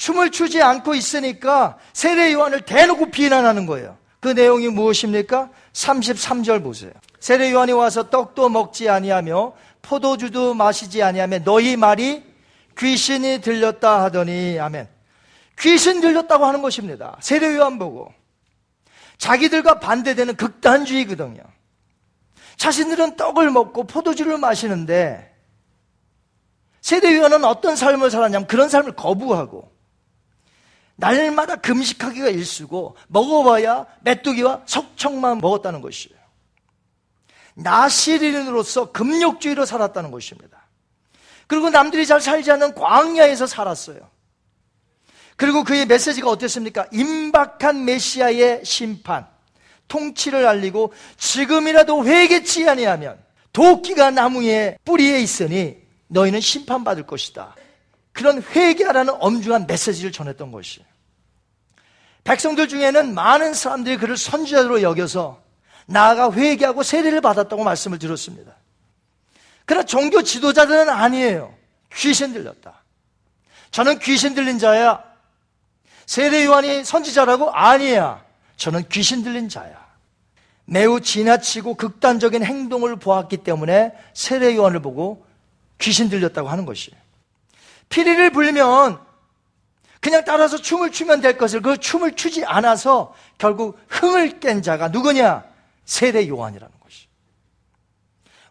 춤을 추지 않고 있으니까 세례 요한을 대놓고 비난하는 거예요. 그 내용이 무엇입니까? 33절 보세요. 세례 요한이 와서 떡도 먹지 아니하며 포도주도 마시지 아니하며 너희 말이 귀신이 들렸다 하더니 아멘. 귀신 들렸다고 하는 것입니다. 세례 요한 보고 자기들과 반대되는 극단주의거든요. 자신들은 떡을 먹고 포도주를 마시는데 세례 요한은 어떤 삶을 살았냐면 그런 삶을 거부하고 날마다 금식하기가 일수고 먹어봐야 메뚜기와 석청만 먹었다는 것이에요. 나시린으로서 금욕주의로 살았다는 것입니다. 그리고 남들이 잘 살지 않는 광야에서 살았어요. 그리고 그의 메시지가 어땠습니까? 임박한 메시아의 심판, 통치를 알리고 지금이라도 회개치 아니하면 도끼가 나무의 뿌리에 있으니 너희는 심판받을 것이다. 그런 회개하라는 엄중한 메시지를 전했던 것이에요. 백성들 중에는 많은 사람들이 그를 선지자로 여겨서 나아가 회개하고 세례를 받았다고 말씀을 들었습니다. 그러나 종교 지도자들은 아니에요. 귀신 들렸다. 저는 귀신 들린 자야. 세례 요한이 선지자라고 아니야. 저는 귀신 들린 자야. 매우 지나치고 극단적인 행동을 보았기 때문에 세례 요한을 보고 귀신 들렸다고 하는 것이에요. 피리를 불면 그냥 따라서 춤을 추면 될 것을 그 춤을 추지 않아서 결국 흥을 깬 자가 누구냐? 세례 요한이라는 것이.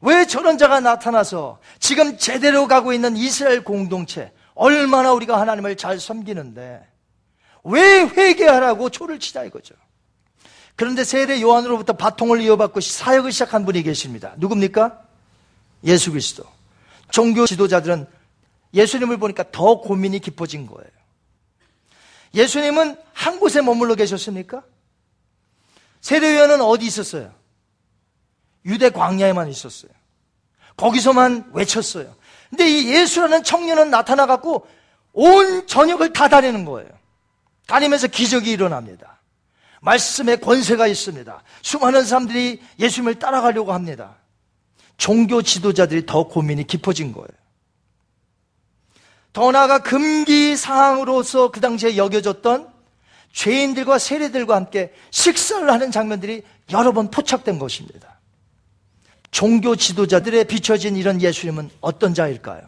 왜 저런 자가 나타나서 지금 제대로 가고 있는 이스라엘 공동체 얼마나 우리가 하나님을 잘 섬기는데 왜 회개하라고 초를 치자 이거죠. 그런데 세례 요한으로부터 바통을 이어받고 사역을 시작한 분이 계십니다. 누굽니까? 예수 그리스도. 종교 지도자들은 예수님을 보니까 더 고민이 깊어진 거예요. 예수님은 한 곳에 머물러 계셨습니까? 세례요한은 어디 있었어요? 유대 광야에만 있었어요. 거기서만 외쳤어요. 근데 이 예수라는 청년은 나타나 갖고 온 전역을 다 다니는 거예요. 다니면서 기적이 일어납니다. 말씀의 권세가 있습니다. 수많은 사람들이 예수님을 따라가려고 합니다. 종교 지도자들이 더 고민이 깊어진 거예요. 더 나아가 금기 사항으로서 그 당시에 여겨졌던 죄인들과 세례들과 함께 식사를 하는 장면들이 여러 번 포착된 것입니다. 종교 지도자들의 비춰진 이런 예수님은 어떤 자일까요?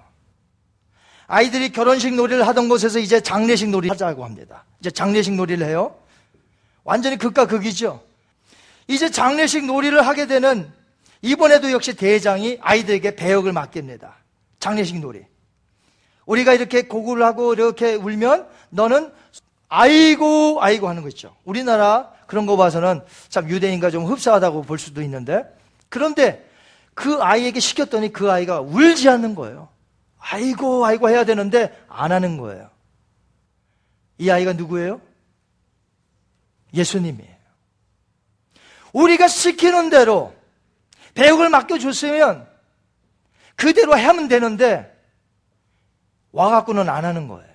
아이들이 결혼식 놀이를 하던 곳에서 이제 장례식 놀이를 하자고 합니다. 이제 장례식 놀이를 해요. 완전히 극과 극이죠. 이제 장례식 놀이를 하게 되는 이번에도 역시 대장이 아이들에게 배역을 맡깁니다. 장례식 놀이. 우리가 이렇게 고구를 하고 이렇게 울면 너는 아이고 아이고 하는 거 있죠. 우리나라 그런 거 봐서는 참 유대인과 좀 흡사하다고 볼 수도 있는데 그런데 그 아이에게 시켰더니 그 아이가 울지 않는 거예요. 아이고 아이고 해야 되는데 안 하는 거예요. 이 아이가 누구예요? 예수님이에요. 우리가 시키는 대로 배역을 맡겨줬으면 그대로 하면 되는데 와갖고는 안 하는 거예요.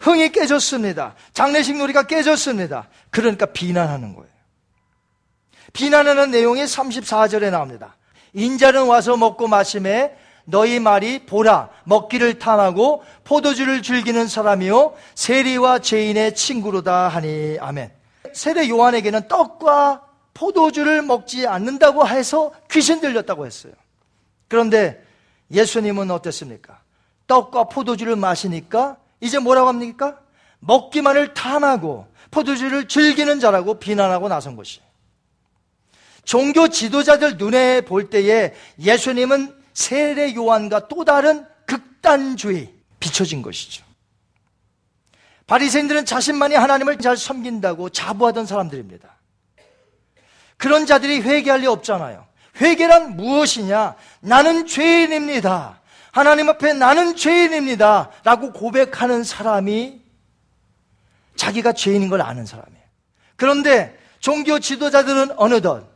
흥이 깨졌습니다. 장례식 놀이가 깨졌습니다. 그러니까 비난하는 거예요. 비난하는 내용이 34절에 나옵니다. 인자는 와서 먹고 마심에 너희 말이 보라 먹기를 탐하고 포도주를 즐기는 사람이요 세리와 죄인의 친구로다 하니 아멘. 세례 요한에게는 떡과 포도주를 먹지 않는다고 해서 귀신 들렸다고 했어요. 그런데 예수님은 어땠습니까? 떡과 포도주를 마시니까 이제 뭐라고 합니까? 먹기만을 탐하고 포도주를 즐기는 자라고 비난하고 나선 것이. 종교 지도자들 눈에 볼 때에 예수님은 세례 요한과 또 다른 극단주의 비춰진 것이죠. 바리새인들은 자신만이 하나님을 잘 섬긴다고 자부하던 사람들입니다. 그런 자들이 회개할 리 없잖아요. 회개란 무엇이냐? 나는 죄인입니다. 하나님 앞에 나는 죄인입니다. 라고 고백하는 사람이 자기가 죄인인 걸 아는 사람이에요. 그런데 종교 지도자들은 어느덧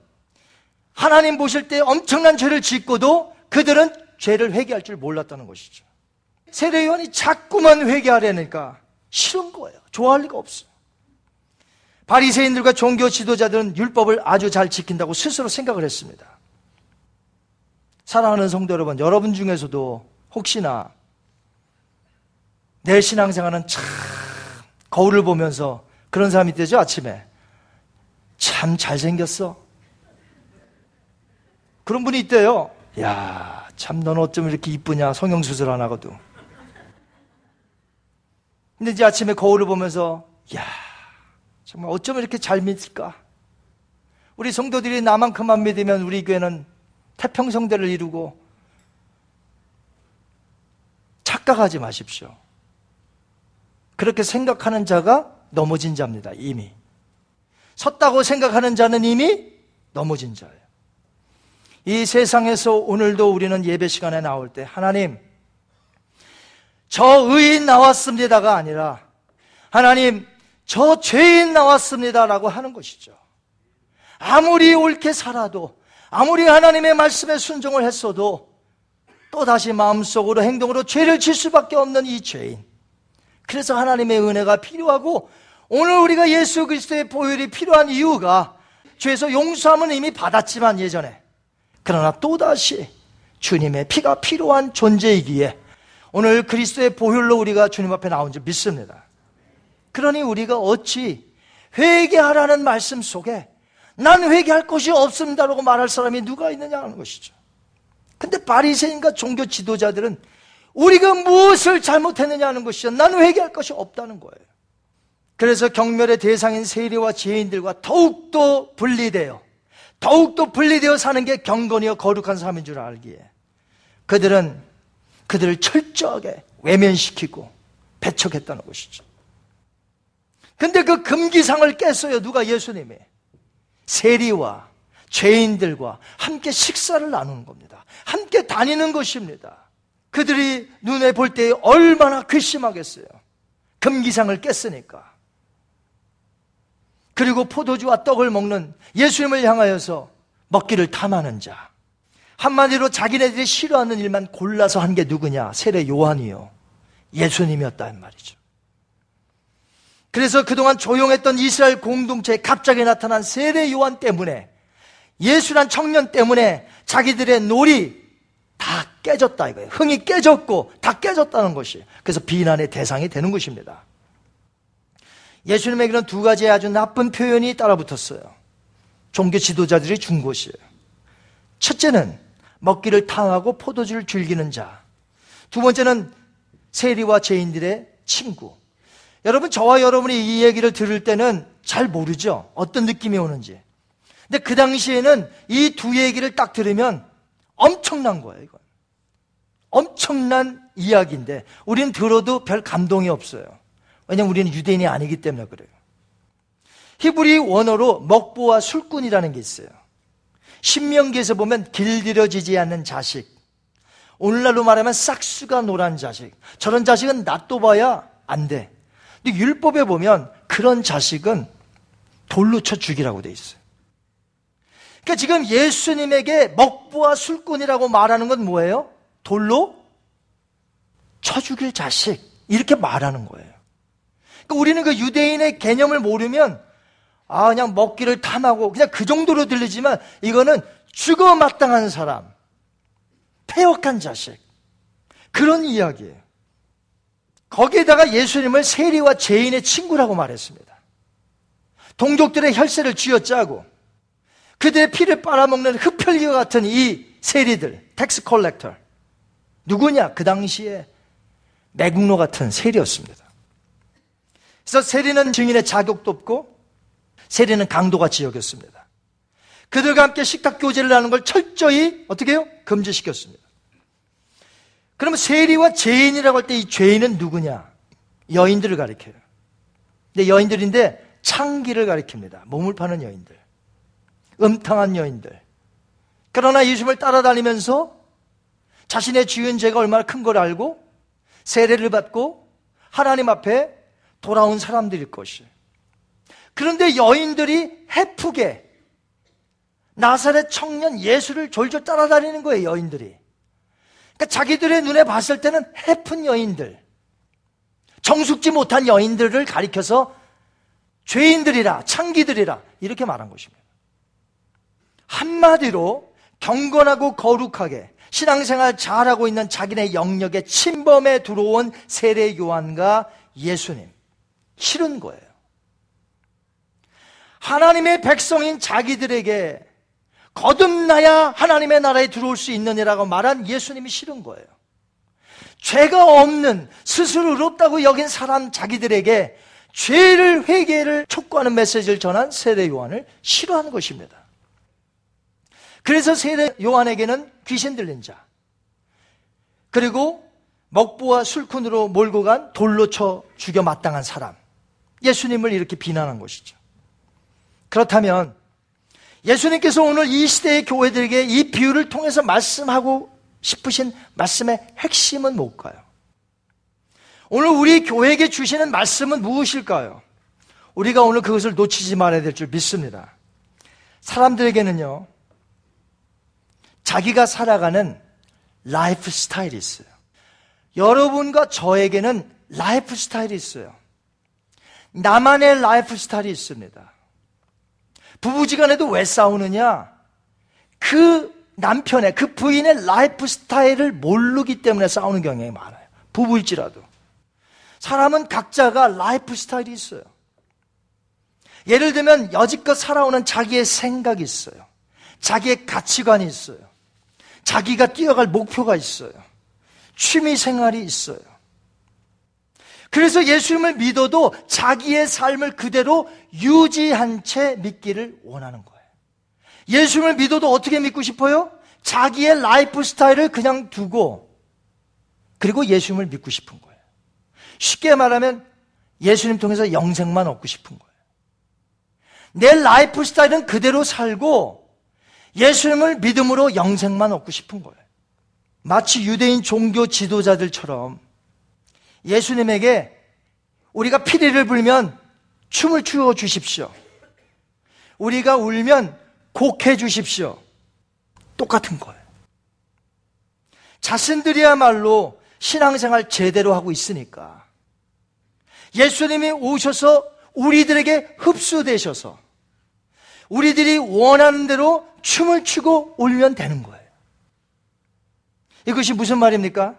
하나님 보실 때 엄청난 죄를 짓고도 그들은 죄를 회개할 줄 몰랐다는 것이죠. 세례요한이 자꾸만 회개하려니까 싫은 거예요. 좋아할 리가 없어요. 바리새인들과 종교 지도자들은 율법을 아주 잘 지킨다고 스스로 생각을 했습니다. 사랑하는 성도 여러분, 여러분 중에서도 혹시나 내 신앙생활은 참 거울을 보면서 그런 사람이 되죠 아침에. 참 잘생겼어. 그런 분이 있대요. 야 참 넌 어쩜 이렇게 이쁘냐 성형수술 안 하고도. 근데 이제 아침에 거울을 보면서 야 정말 어쩜 이렇게 잘 믿을까? 우리 성도들이 나만큼만 믿으면 우리 교회는 태평성대를 이루고 착각하지 마십시오. 그렇게 생각하는 자가 넘어진 자입니다. 이미. 섰다고 생각하는 자는 이미 넘어진 자예요. 이 세상에서 오늘도 우리는 예배 시간에 나올 때 하나님 저 의인 나왔습니다가 아니라 하나님 저 죄인 나왔습니다라고 하는 것이죠. 아무리 옳게 살아도 아무리 하나님의 말씀에 순종을 했어도 또다시 마음속으로 행동으로 죄를 질 수밖에 없는 이 죄인. 그래서 하나님의 은혜가 필요하고 오늘 우리가 예수 그리스도의 보혈이 필요한 이유가 죄에서 용서함은 이미 받았지만 예전에 그러나 또다시 주님의 피가 필요한 존재이기에 오늘 그리스도의 보혈로 우리가 주님 앞에 나온 줄 믿습니다. 그러니 우리가 어찌 회개하라는 말씀 속에 난 회개할 것이 없습니다라고 말할 사람이 누가 있느냐 하는 것이죠. 근데 바리새인과 종교 지도자들은 우리가 무엇을 잘못했느냐 하는 것이죠. 나는 회개할 것이 없다는 거예요. 그래서 경멸의 대상인 세리와 죄인들과 더욱더 분리되어 더욱더 분리되어 사는 게 경건이요 거룩한 삶인 줄 알기에 그들은 그들을 철저하게 외면시키고 배척했다는 것이죠. 근데 그 금기상을 깼어요. 누가 예수님이. 세리와 죄인들과 함께 식사를 나누는 겁니다. 함께 다니는 것입니다. 그들이 눈에 볼 때 얼마나 괘씸하겠어요. 금기상을 깼으니까. 그리고 포도주와 떡을 먹는 예수님을 향하여서 먹기를 탐하는 자. 한마디로 자기네들이 싫어하는 일만 골라서 한 게 누구냐? 세례 요한이요. 예수님이었다는 말이죠. 그래서 그동안 조용했던 이스라엘 공동체에 갑자기 나타난 세례 요한 때문에 예수란 청년 때문에 자기들의 놀이 다 깨졌다 이거예요. 흥이 깨졌고 다 깨졌다는 것이. 그래서 비난의 대상이 되는 것입니다. 예수님에게는 두 가지의 아주 나쁜 표현이 따라붙었어요. 종교 지도자들이 준 것이에요. 첫째는 먹기를 탕하고 포도주를 즐기는 자. 두 번째는 세리와 죄인들의 친구. 여러분, 저와 여러분이 이 얘기를 들을 때는 잘 모르죠. 어떤 느낌이 오는지. 근데 그 당시에는 이 두 얘기를 딱 들으면 엄청난 거예요, 이건. 엄청난 이야기인데, 우린 들어도 별 감동이 없어요. 왜냐면 우리는 유대인이 아니기 때문에 그래요. 히브리 원어로 먹보와 술꾼이라는 게 있어요. 신명기에서 보면 길들여지지 않는 자식. 오늘날로 말하면 싹수가 노란 자식. 저런 자식은 낯도 봐야 안 돼. 근데 율법에 보면 그런 자식은 돌로 쳐 죽이라고 돼 있어요. 그러니까 지금 예수님에게 먹부와 술꾼이라고 말하는 건 뭐예요? 돌로 쳐 죽일 자식. 이렇게 말하는 거예요. 그러니까 우리는 그 유대인의 개념을 모르면 아, 그냥 먹기를 탐하고 그냥 그 정도로 들리지만 이거는 죽어 마땅한 사람. 패역한 자식. 그런 이야기예요. 거기에다가 예수님을 세리와 죄인의 친구라고 말했습니다. 동족들의 혈세를 쥐어짜고 그들의 피를 빨아먹는 흡혈귀와 같은 이 세리들, tax collector. 누구냐? 그 당시에 매국노 같은 세리였습니다. 그래서 세리는 증인의 자격도 없고 세리는 강도같이 여겼습니다. 그들과 함께 식탁 교제를 하는 걸 철저히 어떻게 해요? 금지시켰습니다. 그러면 세리와 죄인이라고 할 때 이 죄인은 누구냐? 여인들을 가리켜요. 근데 여인들인데 창기를 가리킵니다. 몸을 파는 여인들. 음탕한 여인들. 그러나 예수님을 따라다니면서 자신의 지은 죄가 얼마나 큰 걸 알고 세례를 받고 하나님 앞에 돌아온 사람들일 것이에요. 그런데 여인들이 해프게 나사렛 청년 예수를 졸졸 따라다니는 거예요, 여인들이. 그러니까 자기들의 눈에 봤을 때는 해픈 여인들, 정숙지 못한 여인들을 가리켜서 죄인들이라, 창기들이라, 이렇게 말한 것입니다. 한마디로 경건하고 거룩하게 신앙생활 잘하고 있는 자기네 영역에 침범에 들어온 세례 요한과 예수님. 싫은 거예요. 하나님의 백성인 자기들에게 거듭나야 하나님의 나라에 들어올 수 있느니라고 말한 예수님이 싫은 거예요. 죄가 없는 스스로 의롭다고 여긴 사람 자기들에게 죄를 회개를 촉구하는 메시지를 전한 세례 요한을 싫어하는 것입니다. 그래서 세례 요한에게는 귀신 들린 자 그리고 먹부와 술꾼으로 몰고 간 돌로 쳐 죽여 마땅한 사람 예수님을 이렇게 비난한 것이죠. 그렇다면 예수님께서 오늘 이 시대의 교회들에게 이 비유를 통해서 말씀하고 싶으신 말씀의 핵심은 뭘까요? 오늘 우리 교회에게 주시는 말씀은 무엇일까요? 우리가 오늘 그것을 놓치지 말아야 될 줄 믿습니다. 사람들에게는요, 자기가 살아가는 라이프 스타일이 있어요. 여러분과 저에게는 라이프 스타일이 있어요. 나만의 라이프 스타일이 있습니다. 부부지간에도 왜 싸우느냐? 그 남편의, 그 부인의 라이프 스타일을 모르기 때문에 싸우는 경향이 많아요. 부부일지라도. 사람은 각자가 라이프 스타일이 있어요. 예를 들면 여지껏 살아오는 자기의 생각이 있어요. 자기의 가치관이 있어요. 자기가 뛰어갈 목표가 있어요. 취미 생활이 있어요. 그래서 예수님을 믿어도 자기의 삶을 그대로 유지한 채 믿기를 원하는 거예요. 예수님을 믿어도 어떻게 믿고 싶어요? 자기의 라이프 스타일을 그냥 두고 그리고 예수님을 믿고 싶은 거예요. 쉽게 말하면 예수님 통해서 영생만 얻고 싶은 거예요. 내 라이프 스타일은 그대로 살고 예수님을 믿음으로 영생만 얻고 싶은 거예요. 마치 유대인 종교 지도자들처럼 예수님에게 우리가 피리를 불면 춤을 추어 주십시오. 우리가 울면 곡해 주십시오. 똑같은 거예요. 자신들이야말로 신앙생활 제대로 하고 있으니까 예수님이 오셔서 우리들에게 흡수되셔서 우리들이 원하는 대로 춤을 추고 울면 되는 거예요. 이것이 무슨 말입니까?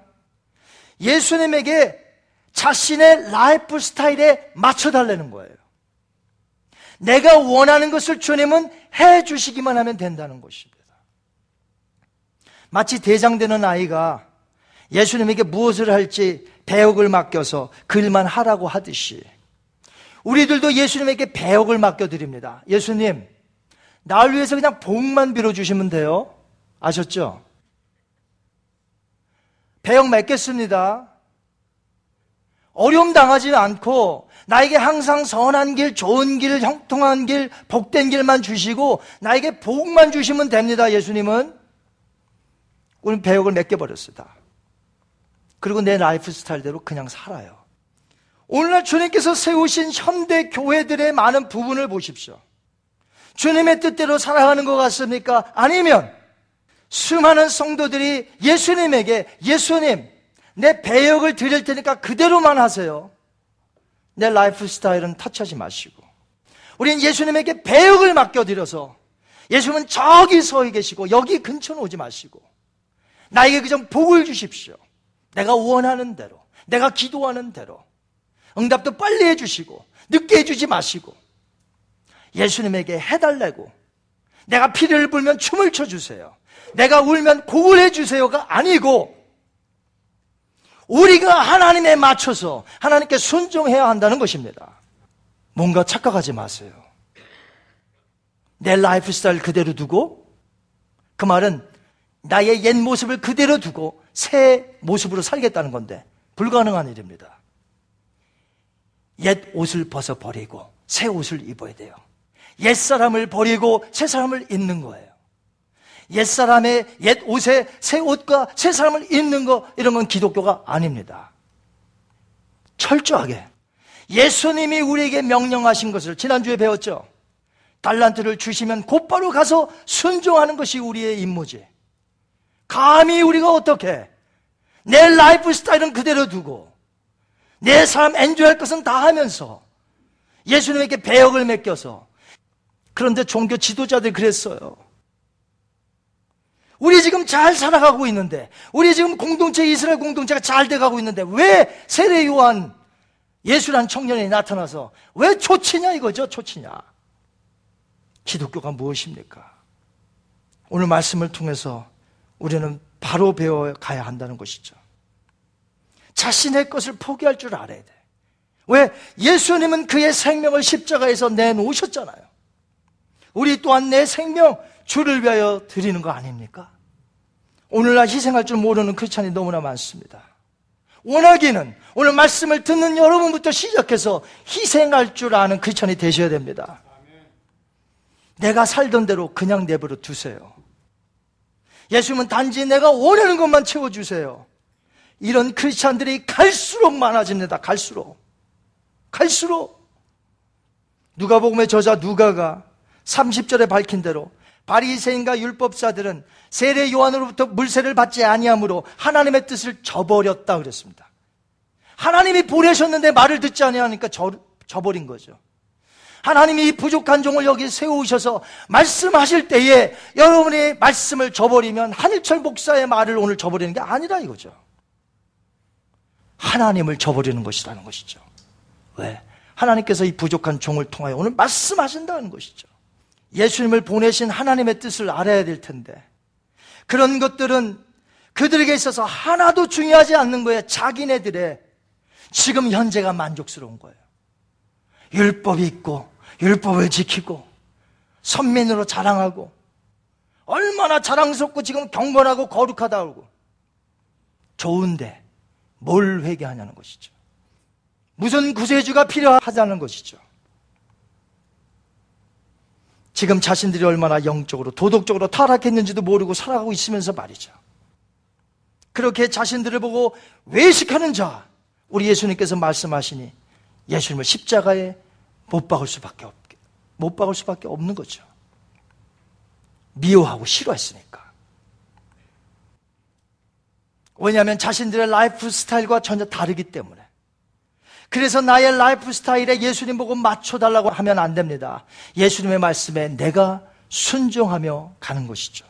예수님에게 자신의 라이프 스타일에 맞춰달라는 거예요. 내가 원하는 것을 주님은 해 주시기만 하면 된다는 것입니다. 마치 대장되는 아이가 예수님에게 무엇을 할지 배역을 맡겨서 그 일만 하라고 하듯이 우리들도 예수님에게 배역을 맡겨드립니다. 예수님, 나를 위해서 그냥 복만 빌어주시면 돼요. 아셨죠? 배역 맺겠습니다. 어려움 당하지 않고 나에게 항상 선한 길, 좋은 길, 형통한 길, 복된 길만 주시고 나에게 복만 주시면 됩니다. 예수님은 우리는 배역을 맡겨버렸어요. 다. 그리고 내 라이프 스타일대로 그냥 살아요. 오늘날 주님께서 세우신 현대 교회들의 많은 부분을 보십시오. 주님의 뜻대로 살아가는 것 같습니까? 아니면 수많은 성도들이 예수님에게 예수님 내 배역을 드릴 테니까 그대로만 하세요. 내 라이프 스타일은 터치하지 마시고 우리는 예수님에게 배역을 맡겨드려서 예수님은 저기 서 계시고 여기 근처는 오지 마시고 나에게 그저 복을 주십시오. 내가 원하는 대로 내가 기도하는 대로 응답도 빨리 해주시고 늦게 해주지 마시고 예수님에게 해달라고 내가 피를 불면 춤을 춰주세요. 내가 울면 곡을 해주세요가 아니고 우리가 하나님에 맞춰서 하나님께 순종해야 한다는 것입니다. 뭔가 착각하지 마세요. 내 라이프 스타일 그대로 두고 그 말은 나의 옛 모습을 그대로 두고 새 모습으로 살겠다는 건데 불가능한 일입니다. 옛 옷을 벗어 버리고 새 옷을 입어야 돼요. 옛 사람을 버리고 새 사람을 입는 거예요. 옛 사람의 옛 옷에 새 옷과 새 사람을 입는 거건 기독교가 아닙니다. 철저하게 예수님이 우리에게 명령하신 것을 지난주에 배웠죠. 달란트를 주시면 곧바로 가서 순종하는 것이 우리의 임무지. 감히 우리가 어떻게 내 라이프 스타일은 그대로 두고 내 삶 엔조할 것은 다 하면서 예수님에게 배역을 맡겨서 그런데 종교 지도자들이 그랬어요. 우리 지금 잘 살아가고 있는데, 우리 지금 공동체, 이스라엘 공동체가 잘 돼가고 있는데, 왜 세례 요한 예수란 청년이 나타나서 왜 초치냐 이거죠, 초치냐. 기독교가 무엇입니까? 오늘 말씀을 통해서 우리는 바로 배워가야 한다는 것이죠. 자신의 것을 포기할 줄 알아야 돼. 왜? 예수님은 그의 생명을 십자가에서 내놓으셨잖아요. 우리 또한 내 생명, 주를 위하여 드리는 거 아닙니까? 오늘날 희생할 줄 모르는 크리스찬이 너무나 많습니다. 원하기는 오늘 말씀을 듣는 여러분부터 시작해서 희생할 줄 아는 크리스찬이 되셔야 됩니다. 내가 살던 대로 그냥 내버려 두세요. 예수님은 단지 내가 원하는 것만 채워주세요. 이런 크리스찬들이 갈수록 많아집니다. 갈수록. 갈수록. 누가복음의 저자 누가가 30절에 밝힌 대로 바리새인과 율법사들은 세례 요한으로부터 물세를 받지 아니하므로 하나님의 뜻을 저버렸다 그랬습니다. 하나님이 보내셨는데 말을 듣지 아니하니까 저, 저버린 거죠. 하나님이 부족한 종을 여기 세우셔서 말씀하실 때에 여러분이 말씀을 저버리면 한일철 목사의 말을 오늘 저버리는 게 아니라 이거죠. 하나님을 저버리는 것이라는 것이죠. 왜? 하나님께서 이 부족한 종을 통하여 오늘 말씀하신다는 것이죠. 예수님을 보내신 하나님의 뜻을 알아야 될 텐데 그런 것들은 그들에게 있어서 하나도 중요하지 않는 거예요. 자기네들의 지금 현재가 만족스러운 거예요. 율법이 있고 율법을 지키고 선민으로 자랑하고 얼마나 자랑스럽고 지금 경건하고 거룩하다 고 좋은데 뭘 회개하냐는 것이죠. 무슨 구세주가 필요하다는 것이죠. 지금 자신들이 얼마나 영적으로 도덕적으로 타락했는지도 모르고 살아가고 있으면서 말이죠. 그렇게 자신들을 보고 외식하는 자, 우리 예수님께서 말씀하시니 예수님을 십자가에 못 박을 수밖에 없, 못 박을 수밖에 없는 거죠. 미워하고 싫어했으니까. 왜냐하면 자신들의 라이프 스타일과 전혀 다르기 때문에. 그래서 나의 라이프 스타일에 예수님 보고 맞춰달라고 하면 안 됩니다. 예수님의 말씀에 내가 순종하며 가는 것이죠.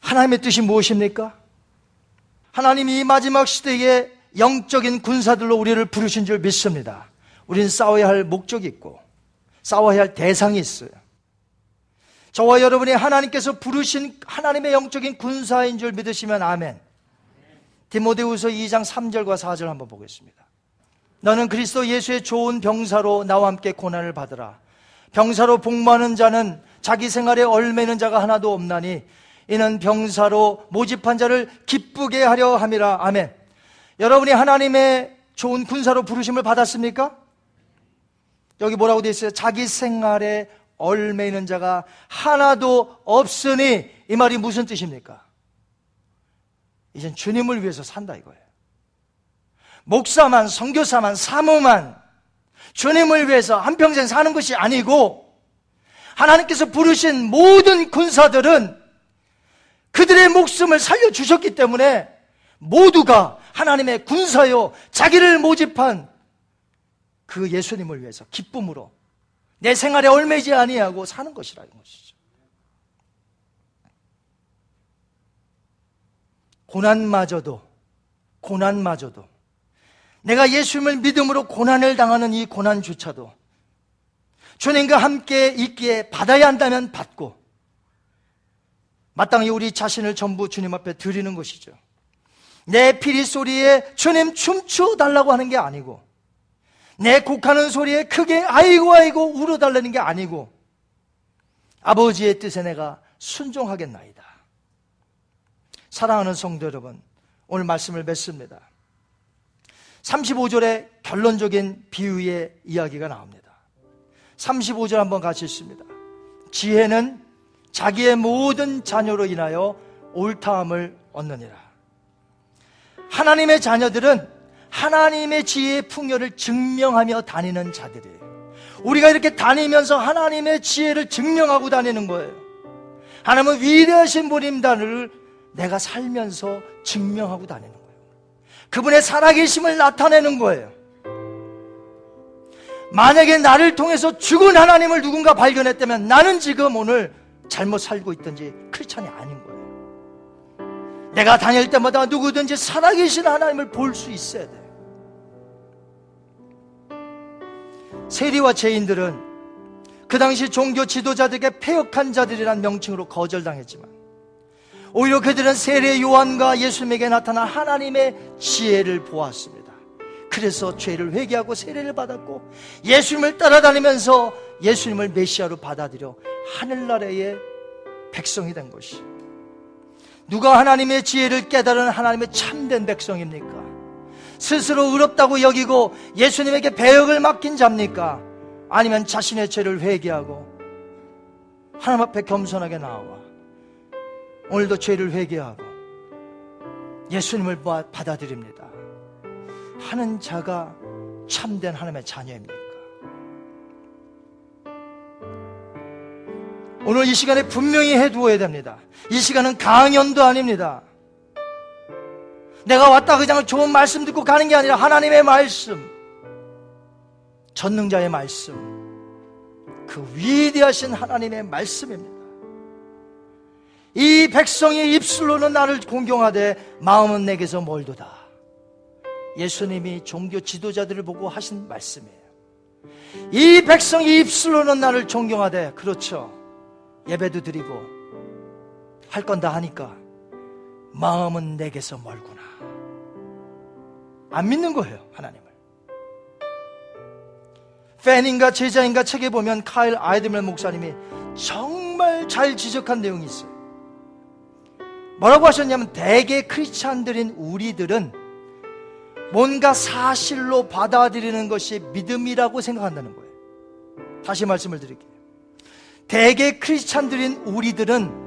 하나님의 뜻이 무엇입니까? 하나님이 이 마지막 시대에 영적인 군사들로 우리를 부르신 줄 믿습니다. 우리는 싸워야 할 목적이 있고, 싸워야 할 대상이 있어요. 저와 여러분이 하나님께서 부르신 하나님의 영적인 군사인 줄 믿으시면 아멘. 디모데후서 2장 3절과 4절 한번 보겠습니다. 너는 그리스도 예수의 좋은 병사로 나와 함께 고난을 받으라. 병사로 복무하는 자는 자기 생활에 얼매는 자가 하나도 없나니 이는 병사로 모집한 자를 기쁘게 하려 함이라. 아멘. 여러분이 하나님의 좋은 군사로 부르심을 받았습니까? 여기 뭐라고 되어 있어요? 자기 생활에 얼매이는 자가 하나도 없으니 이 말이 무슨 뜻입니까? 이젠 주님을 위해서 산다 이거예요. 목사만, 선교사만, 사모만 주님을 위해서 한평생 사는 것이 아니고 하나님께서 부르신 모든 군사들은 그들의 목숨을 살려주셨기 때문에 모두가 하나님의 군사요 자기를 모집한 그 예수님을 위해서 기쁨으로 내 생활에 얼매지 아니하고 사는 것이라는 것이죠. 고난마저도 고난마저도 내가 예수님을 믿음으로 고난을 당하는 이 고난조차도 주님과 함께 있기에 받아야 한다면 받고 마땅히 우리 자신을 전부 주님 앞에 드리는 것이죠. 내 피리 소리에 주님 춤추어 달라고 하는 게 아니고 내 곡하는 소리에 크게 아이고 아이고 울어달라는 게 아니고 아버지의 뜻에 내가 순종하겠나이다. 사랑하는 성도 여러분, 오늘 말씀을 맺습니다. 35절에 결론적인 비유의 이야기가 나옵니다. 35절 한번 같이 있습니다. 지혜는 자기의 모든 자녀로 인하여 옳다함을 얻느니라. 하나님의 자녀들은 하나님의 지혜의 풍요를 증명하며 다니는 자들이에요. 우리가 이렇게 다니면서 하나님의 지혜를 증명하고 다니는 거예요. 하나님은 위대하신 분임다를 내가 살면서 증명하고 다니는 거예요. 그분의 살아계심을 나타내는 거예요. 만약에 나를 통해서 죽은 하나님을 누군가 발견했다면 나는 지금 오늘 잘못 살고 있든지 크리스찬이 아닌 거예요. 내가 다닐 때마다 누구든지 살아계신 하나님을 볼 수 있어야 돼. 세리와 죄인들은 그 당시 종교 지도자들에게 폐역한 자들이란 명칭으로 거절당했지만 오히려 그들은 세례 요한과 예수님에게 나타난 하나님의 지혜를 보았습니다. 그래서 죄를 회개하고 세례를 받았고 예수님을 따라다니면서 예수님을 메시아로 받아들여 하늘나라의 백성이 된 것이 누가 하나님의 지혜를 깨달은 하나님의 참된 백성입니까? 스스로 의롭다고 여기고 예수님에게 배역을 맡긴 자입니까? 아니면 자신의 죄를 회개하고 하나님 앞에 겸손하게 나와 오늘도 죄를 회개하고 예수님을 받아들입니다. 하는 자가 참된 하나님의 자녀입니까? 오늘 이 시간에 분명히 해두어야 됩니다. 이 시간은 강연도 아닙니다. 내가 왔다 그냥 좋은 말씀 듣고 가는 게 아니라 하나님의 말씀, 전능자의 말씀, 그 위대하신 하나님의 말씀입니다. 이 백성의 입술로는 나를 공경하되 마음은 내게서 멀도다. 예수님이 종교 지도자들을 보고 하신 말씀이에요. 이 백성의 입술로는 나를 존경하되 그렇죠. 예배도 드리고 할 건 다 하니까 마음은 내게서 멀구나. 안 믿는 거예요, 하나님을. 팬인가 제자인가 책에 보면 카일 아이드멜 목사님이 정말 잘 지적한 내용이 있어요. 뭐라고 하셨냐면 대개 크리스찬들인 우리들은 뭔가 사실로 받아들이는 것이 믿음이라고 생각한다는 거예요. 다시 말씀을 드릴게요. 대개 크리스찬들인 우리들은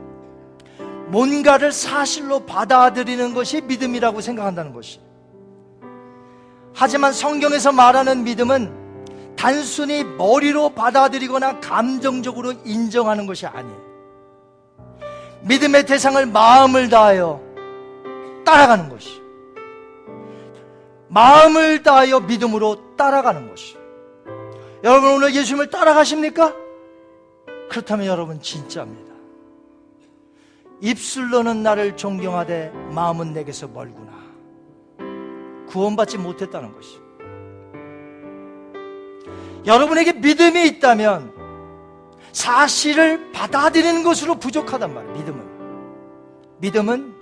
뭔가를 사실로 받아들이는 것이 믿음이라고 생각한다는 것이. 하지만 성경에서 말하는 믿음은 단순히 머리로 받아들이거나 감정적으로 인정하는 것이 아니에요. 믿음의 대상을 마음을 다하여 따라가는 것이. 마음을 다하여 믿음으로 따라가는 것이. 여러분 오늘 예수님을 따라가십니까? 그렇다면 여러분 진짜입니다. 입술로는 나를 존경하되 마음은 내게서 멀구나. 구원받지 못했다는 것이. 여러분에게 믿음이 있다면 사실을 받아들이는 것으로 부족하단 말이에요. 믿음은. 믿음은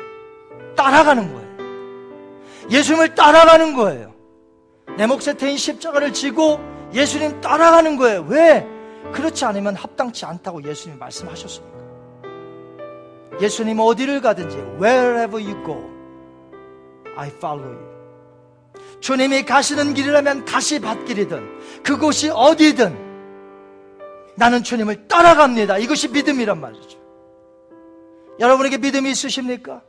따라가는 거예요. 예수님을 따라가는 거예요. 내 몫에 태인 십자가를 지고 예수님 따라가는 거예요. 왜? 그렇지 않으면 합당치 않다고 예수님이 말씀하셨습니까? 예수님 어디를 가든지 wherever you go, I follow you. 주님이 가시는 길이라면 가시 밭길이든 그곳이 어디든 나는 주님을 따라갑니다. 이것이 믿음이란 말이죠. 여러분에게 믿음이 있으십니까?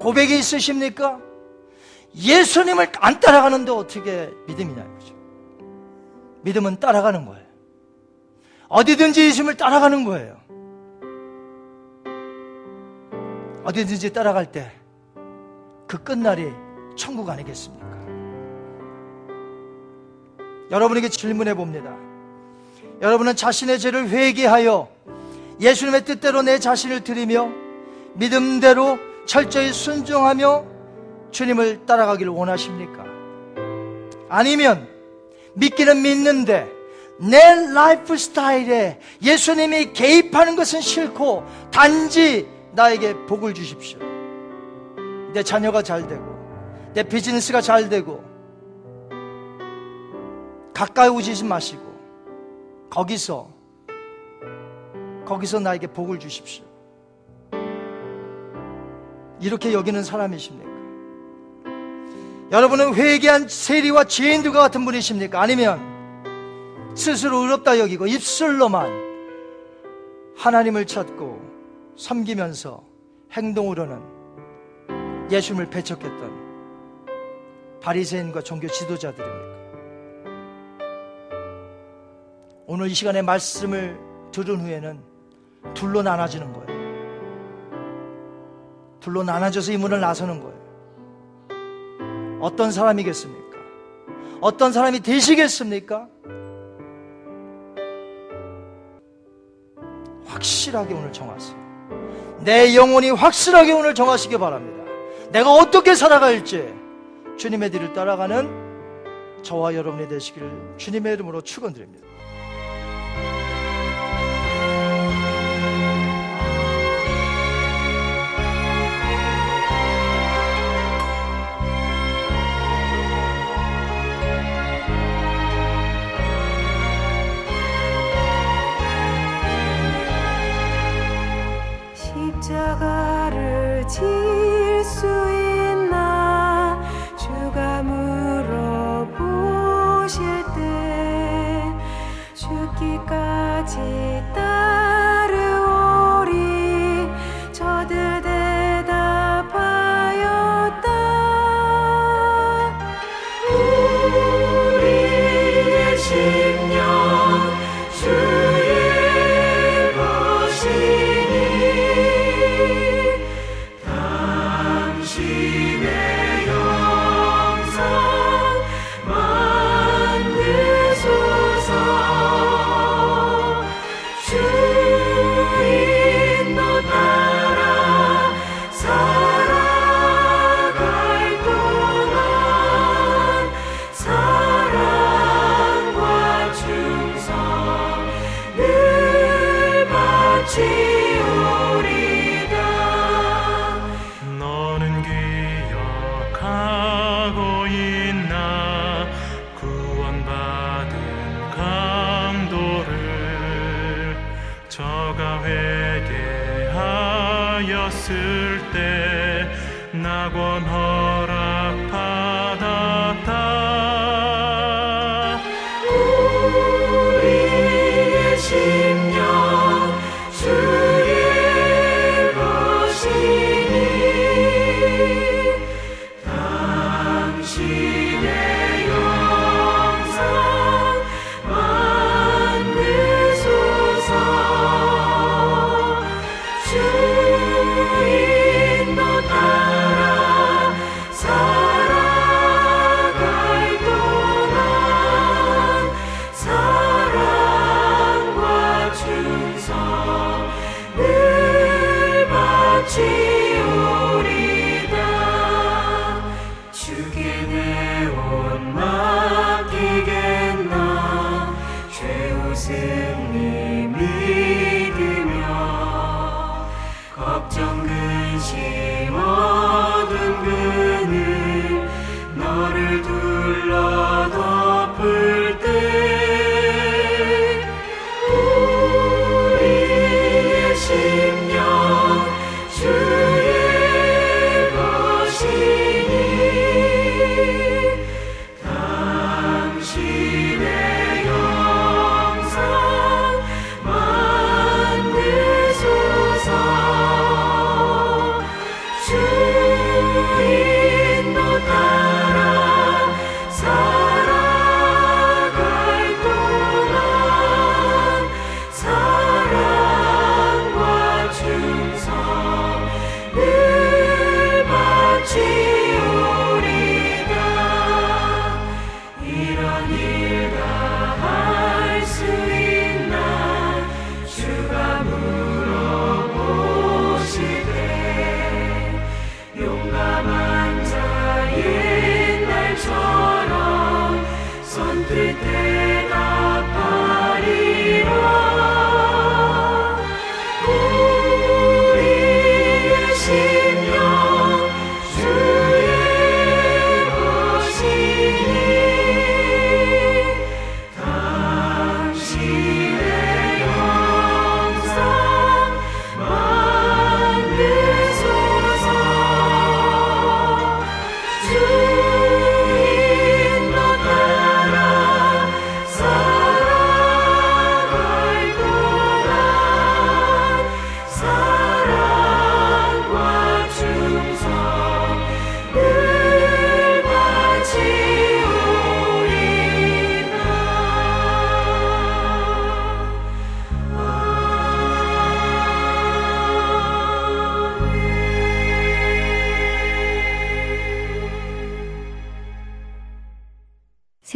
고백이 있으십니까? 예수님을 안 따라가는데 어떻게 믿음이냐 이거죠. 믿음은 따라가는 거예요. 어디든지 예수님을 따라가는 거예요. 어디든지 따라갈 때 그 끝날이 천국 아니겠습니까? 여러분에게 질문해 봅니다. 여러분은 자신의 죄를 회개하여 예수님의 뜻대로 내 자신을 드리며 믿음대로 철저히 순종하며 주님을 따라가기를 원하십니까? 아니면 믿기는 믿는데 내 라이프 스타일에 예수님이 개입하는 것은 싫고 단지 나에게 복을 주십시오. 내 자녀가 잘 되고 내 비즈니스가 잘 되고 가까이 오지 마시고 거기서 거기서 나에게 복을 주십시오. 이렇게 여기는 사람이십니까? 여러분은 회개한 세리와 죄인들과 같은 분이십니까? 아니면 스스로 의롭다 여기고 입술로만 하나님을 찾고 섬기면서 행동으로는 예수님을 배척했던 바리새인과 종교 지도자들입니까? 오늘 이 시간에 말씀을 들은 후에는 둘로 나눠지는 거예요. 둘로 나눠져서 이 문을 나서는 거예요. 어떤 사람이겠습니까? 어떤 사람이 되시겠습니까? 확실하게 오늘 정하세요. 내 영혼이 확실하게 오늘 정하시기 바랍니다. 내가 어떻게 살아갈지 주님의 뒤를 따라가는 저와 여러분이 되시기를 주님의 이름으로 축원드립니다. 회개하였을 때 낙원 허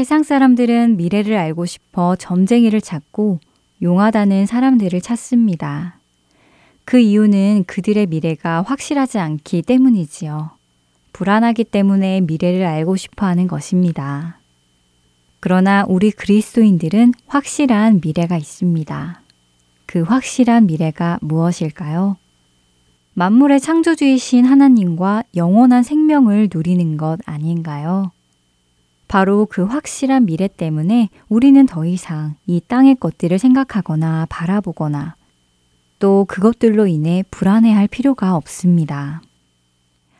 세상 사람들은 미래를 알고 싶어 점쟁이를 찾고 용하다는 사람들을 찾습니다. 그 이유는 그들의 미래가 확실하지 않기 때문이지요. 불안하기 때문에 미래를 알고 싶어 하는 것입니다. 그러나 우리 그리스도인들은 확실한 미래가 있습니다. 그 확실한 미래가 무엇일까요? 만물의 창조주이신 하나님과 영원한 생명을 누리는 것 아닌가요? 바로 그 확실한 미래 때문에 우리는 더 이상 이 땅의 것들을 생각하거나 바라보거나 또 그것들로 인해 불안해할 필요가 없습니다.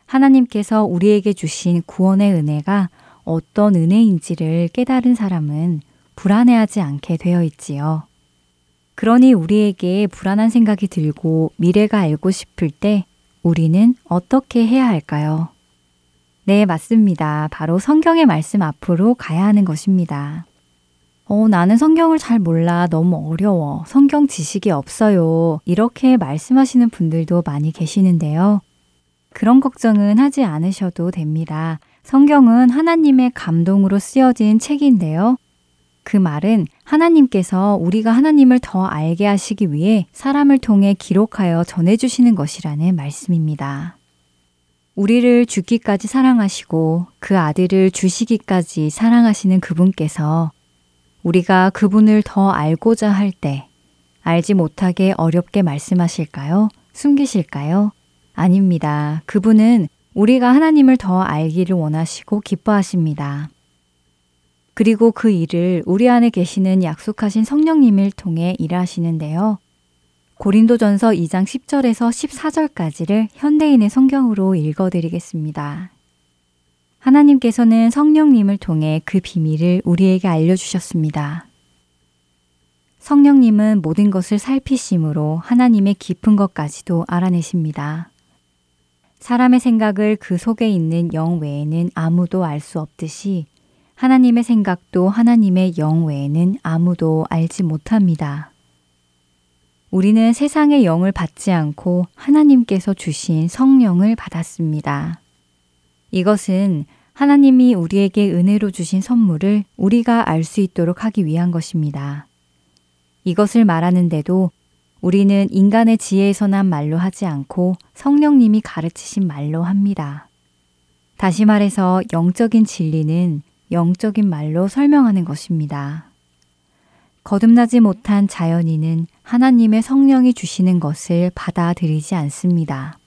하나님께서 우리에게 주신 구원의 은혜가 어떤 은혜인지를 깨달은 사람은 불안해하지 않게 되어 있지요. 그러니 우리에게 불안한 생각이 들고 미래가 알고 싶을 때 우리는 어떻게 해야 할까요? 네, 맞습니다. 바로 성경의 말씀 앞으로 가야 하는 것입니다. 어, 나는 성경을 잘 몰라. 너무 어려워. 성경 지식이 없어요. 이렇게 말씀하시는 분들도 많이 계시는데요. 그런 걱정은 하지 않으셔도 됩니다. 성경은 하나님의 감동으로 쓰여진 책인데요. 그 말은 하나님께서 우리가 하나님을 더 알게 하시기 위해 사람을 통해 기록하여 전해주시는 것이라는 말씀입니다. 우리를 죽기까지 사랑하시고 그 아들을 주시기까지 사랑하시는 그분께서 우리가 그분을 더 알고자 할 때 알지 못하게 어렵게 말씀하실까요? 숨기실까요? 아닙니다. 그분은 우리가 하나님을 더 알기를 원하시고 기뻐하십니다. 그리고 그 일을 우리 안에 계시는 약속하신 성령님을 통해 일하시는데요. 고린도전서 2장 10절에서 14절까지를 현대인의 성경으로 읽어드리겠습니다. 하나님께서는 성령님을 통해 그 비밀을 우리에게 알려주셨습니다. 성령님은 모든 것을 살피심으로 하나님의 깊은 것까지도 알아내십니다. 사람의 생각을 그 속에 있는 영 외에는 아무도 알 수 없듯이 하나님의 생각도 하나님의 영 외에는 아무도 알지 못합니다. 우리는 세상의 영을 받지 않고 하나님께서 주신 성령을 받았습니다. 이것은 하나님이 우리에게 은혜로 주신 선물을 우리가 알 수 있도록 하기 위한 것입니다. 이것을 말하는데도 우리는 인간의 지혜에서 난 말로 하지 않고 성령님이 가르치신 말로 합니다. 다시 말해서 영적인 진리는 영적인 말로 설명하는 것입니다. 거듭나지 못한 자연인은 하나님의 성령이 주시는 것을 받아들이지 않습니다.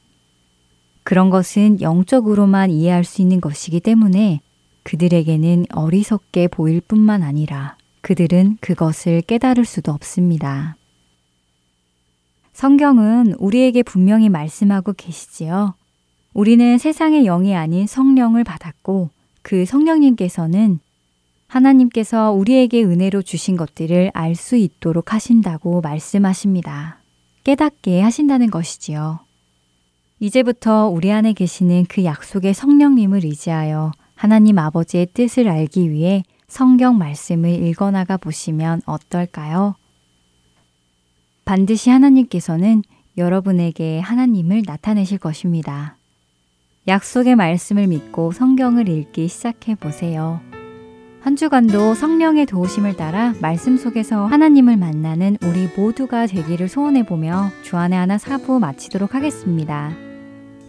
그런 것은 영적으로만 이해할 수 있는 것이기 때문에 그들에게는 어리석게 보일 뿐만 아니라 그들은 그것을 깨달을 수도 없습니다. 성경은 우리에게 분명히 말씀하고 계시지요. 우리는 세상의 영이 아닌 성령을 받았고 그 성령님께서는 하나님께서 우리에게 은혜로 주신 것들을 알 수 있도록 하신다고 말씀하십니다. 깨닫게 하신다는 것이지요. 이제부터 우리 안에 계시는 그 약속의 성령님을 의지하여 하나님 아버지의 뜻을 알기 위해 성경 말씀을 읽어나가 보시면 어떨까요? 반드시 하나님께서는 여러분에게 하나님을 나타내실 것입니다. 약속의 말씀을 믿고 성경을 읽기 시작해 보세요. 한 주간도 성령의 도우심을 따라 말씀 속에서 하나님을 만나는 우리 모두가 되기를 소원해 보며 주안의 하나 사부 마치도록 하겠습니다.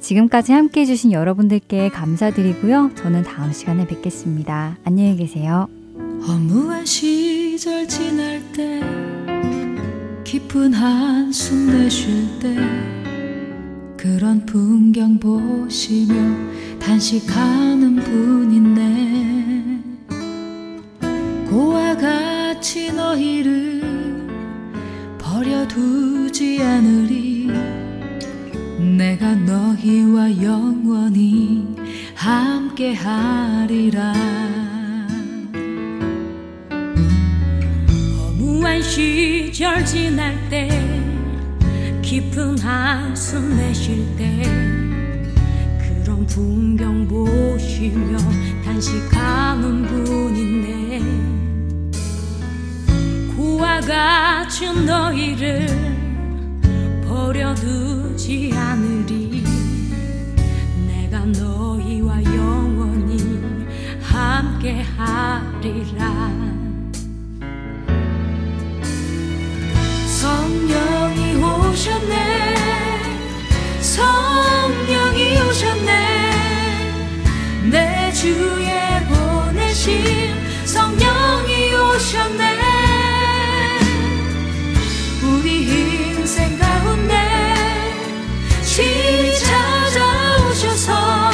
지금까지 함께 해주신 여러분들께 감사드리고요. 저는 다음 시간에 뵙겠습니다. 안녕히 계세요. 허무한 시절 지날 때 깊은 한숨 내쉴 때 그런 풍경 보시며 단식하는 분 있네 고와 같이 너희를 버려두지 않으리. 내가 너희와 영원히 함께 하리라. 허무한 시절 지날 때 깊은 한숨 내쉴 때 풍경 보시며 단식하는 분인데 고와 같은 너희를 버려두지 않으리. 내가 너희와 영원히 함께 하리 하리라. 성령이 오셨네. 성령이 오셨네. 내 주에 보내신 성령이 오셨네. 우리 인생 가운데 친히 찾아오셔서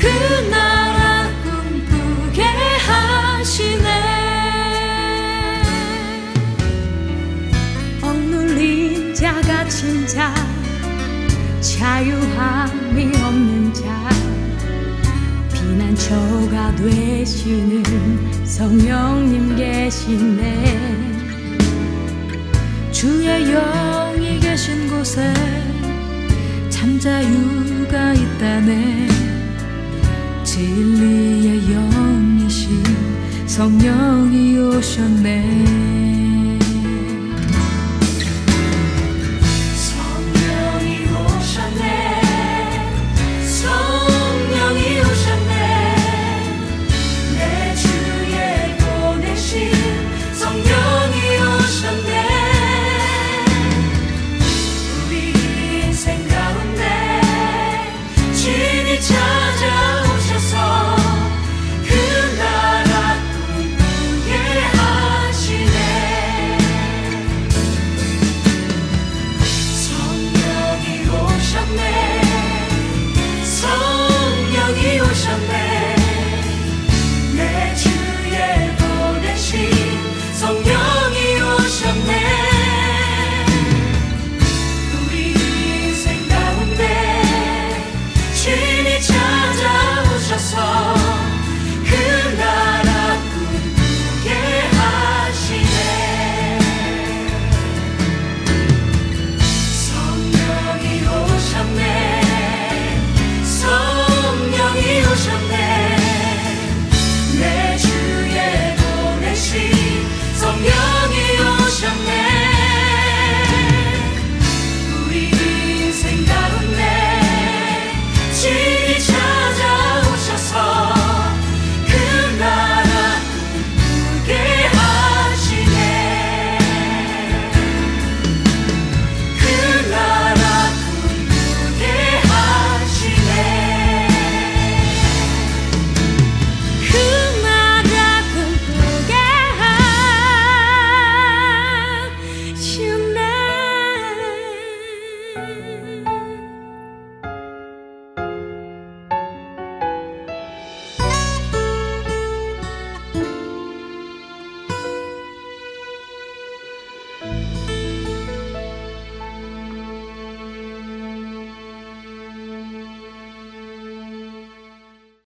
그 나라 꿈꾸게 하시네. 억눌린 자 갇힌 자 자유함 피난처가 되시는 성령님 계시네. 주의 영이 계신 곳에 참 자유가 있다네. 진리의 영이신 성령이 오셨네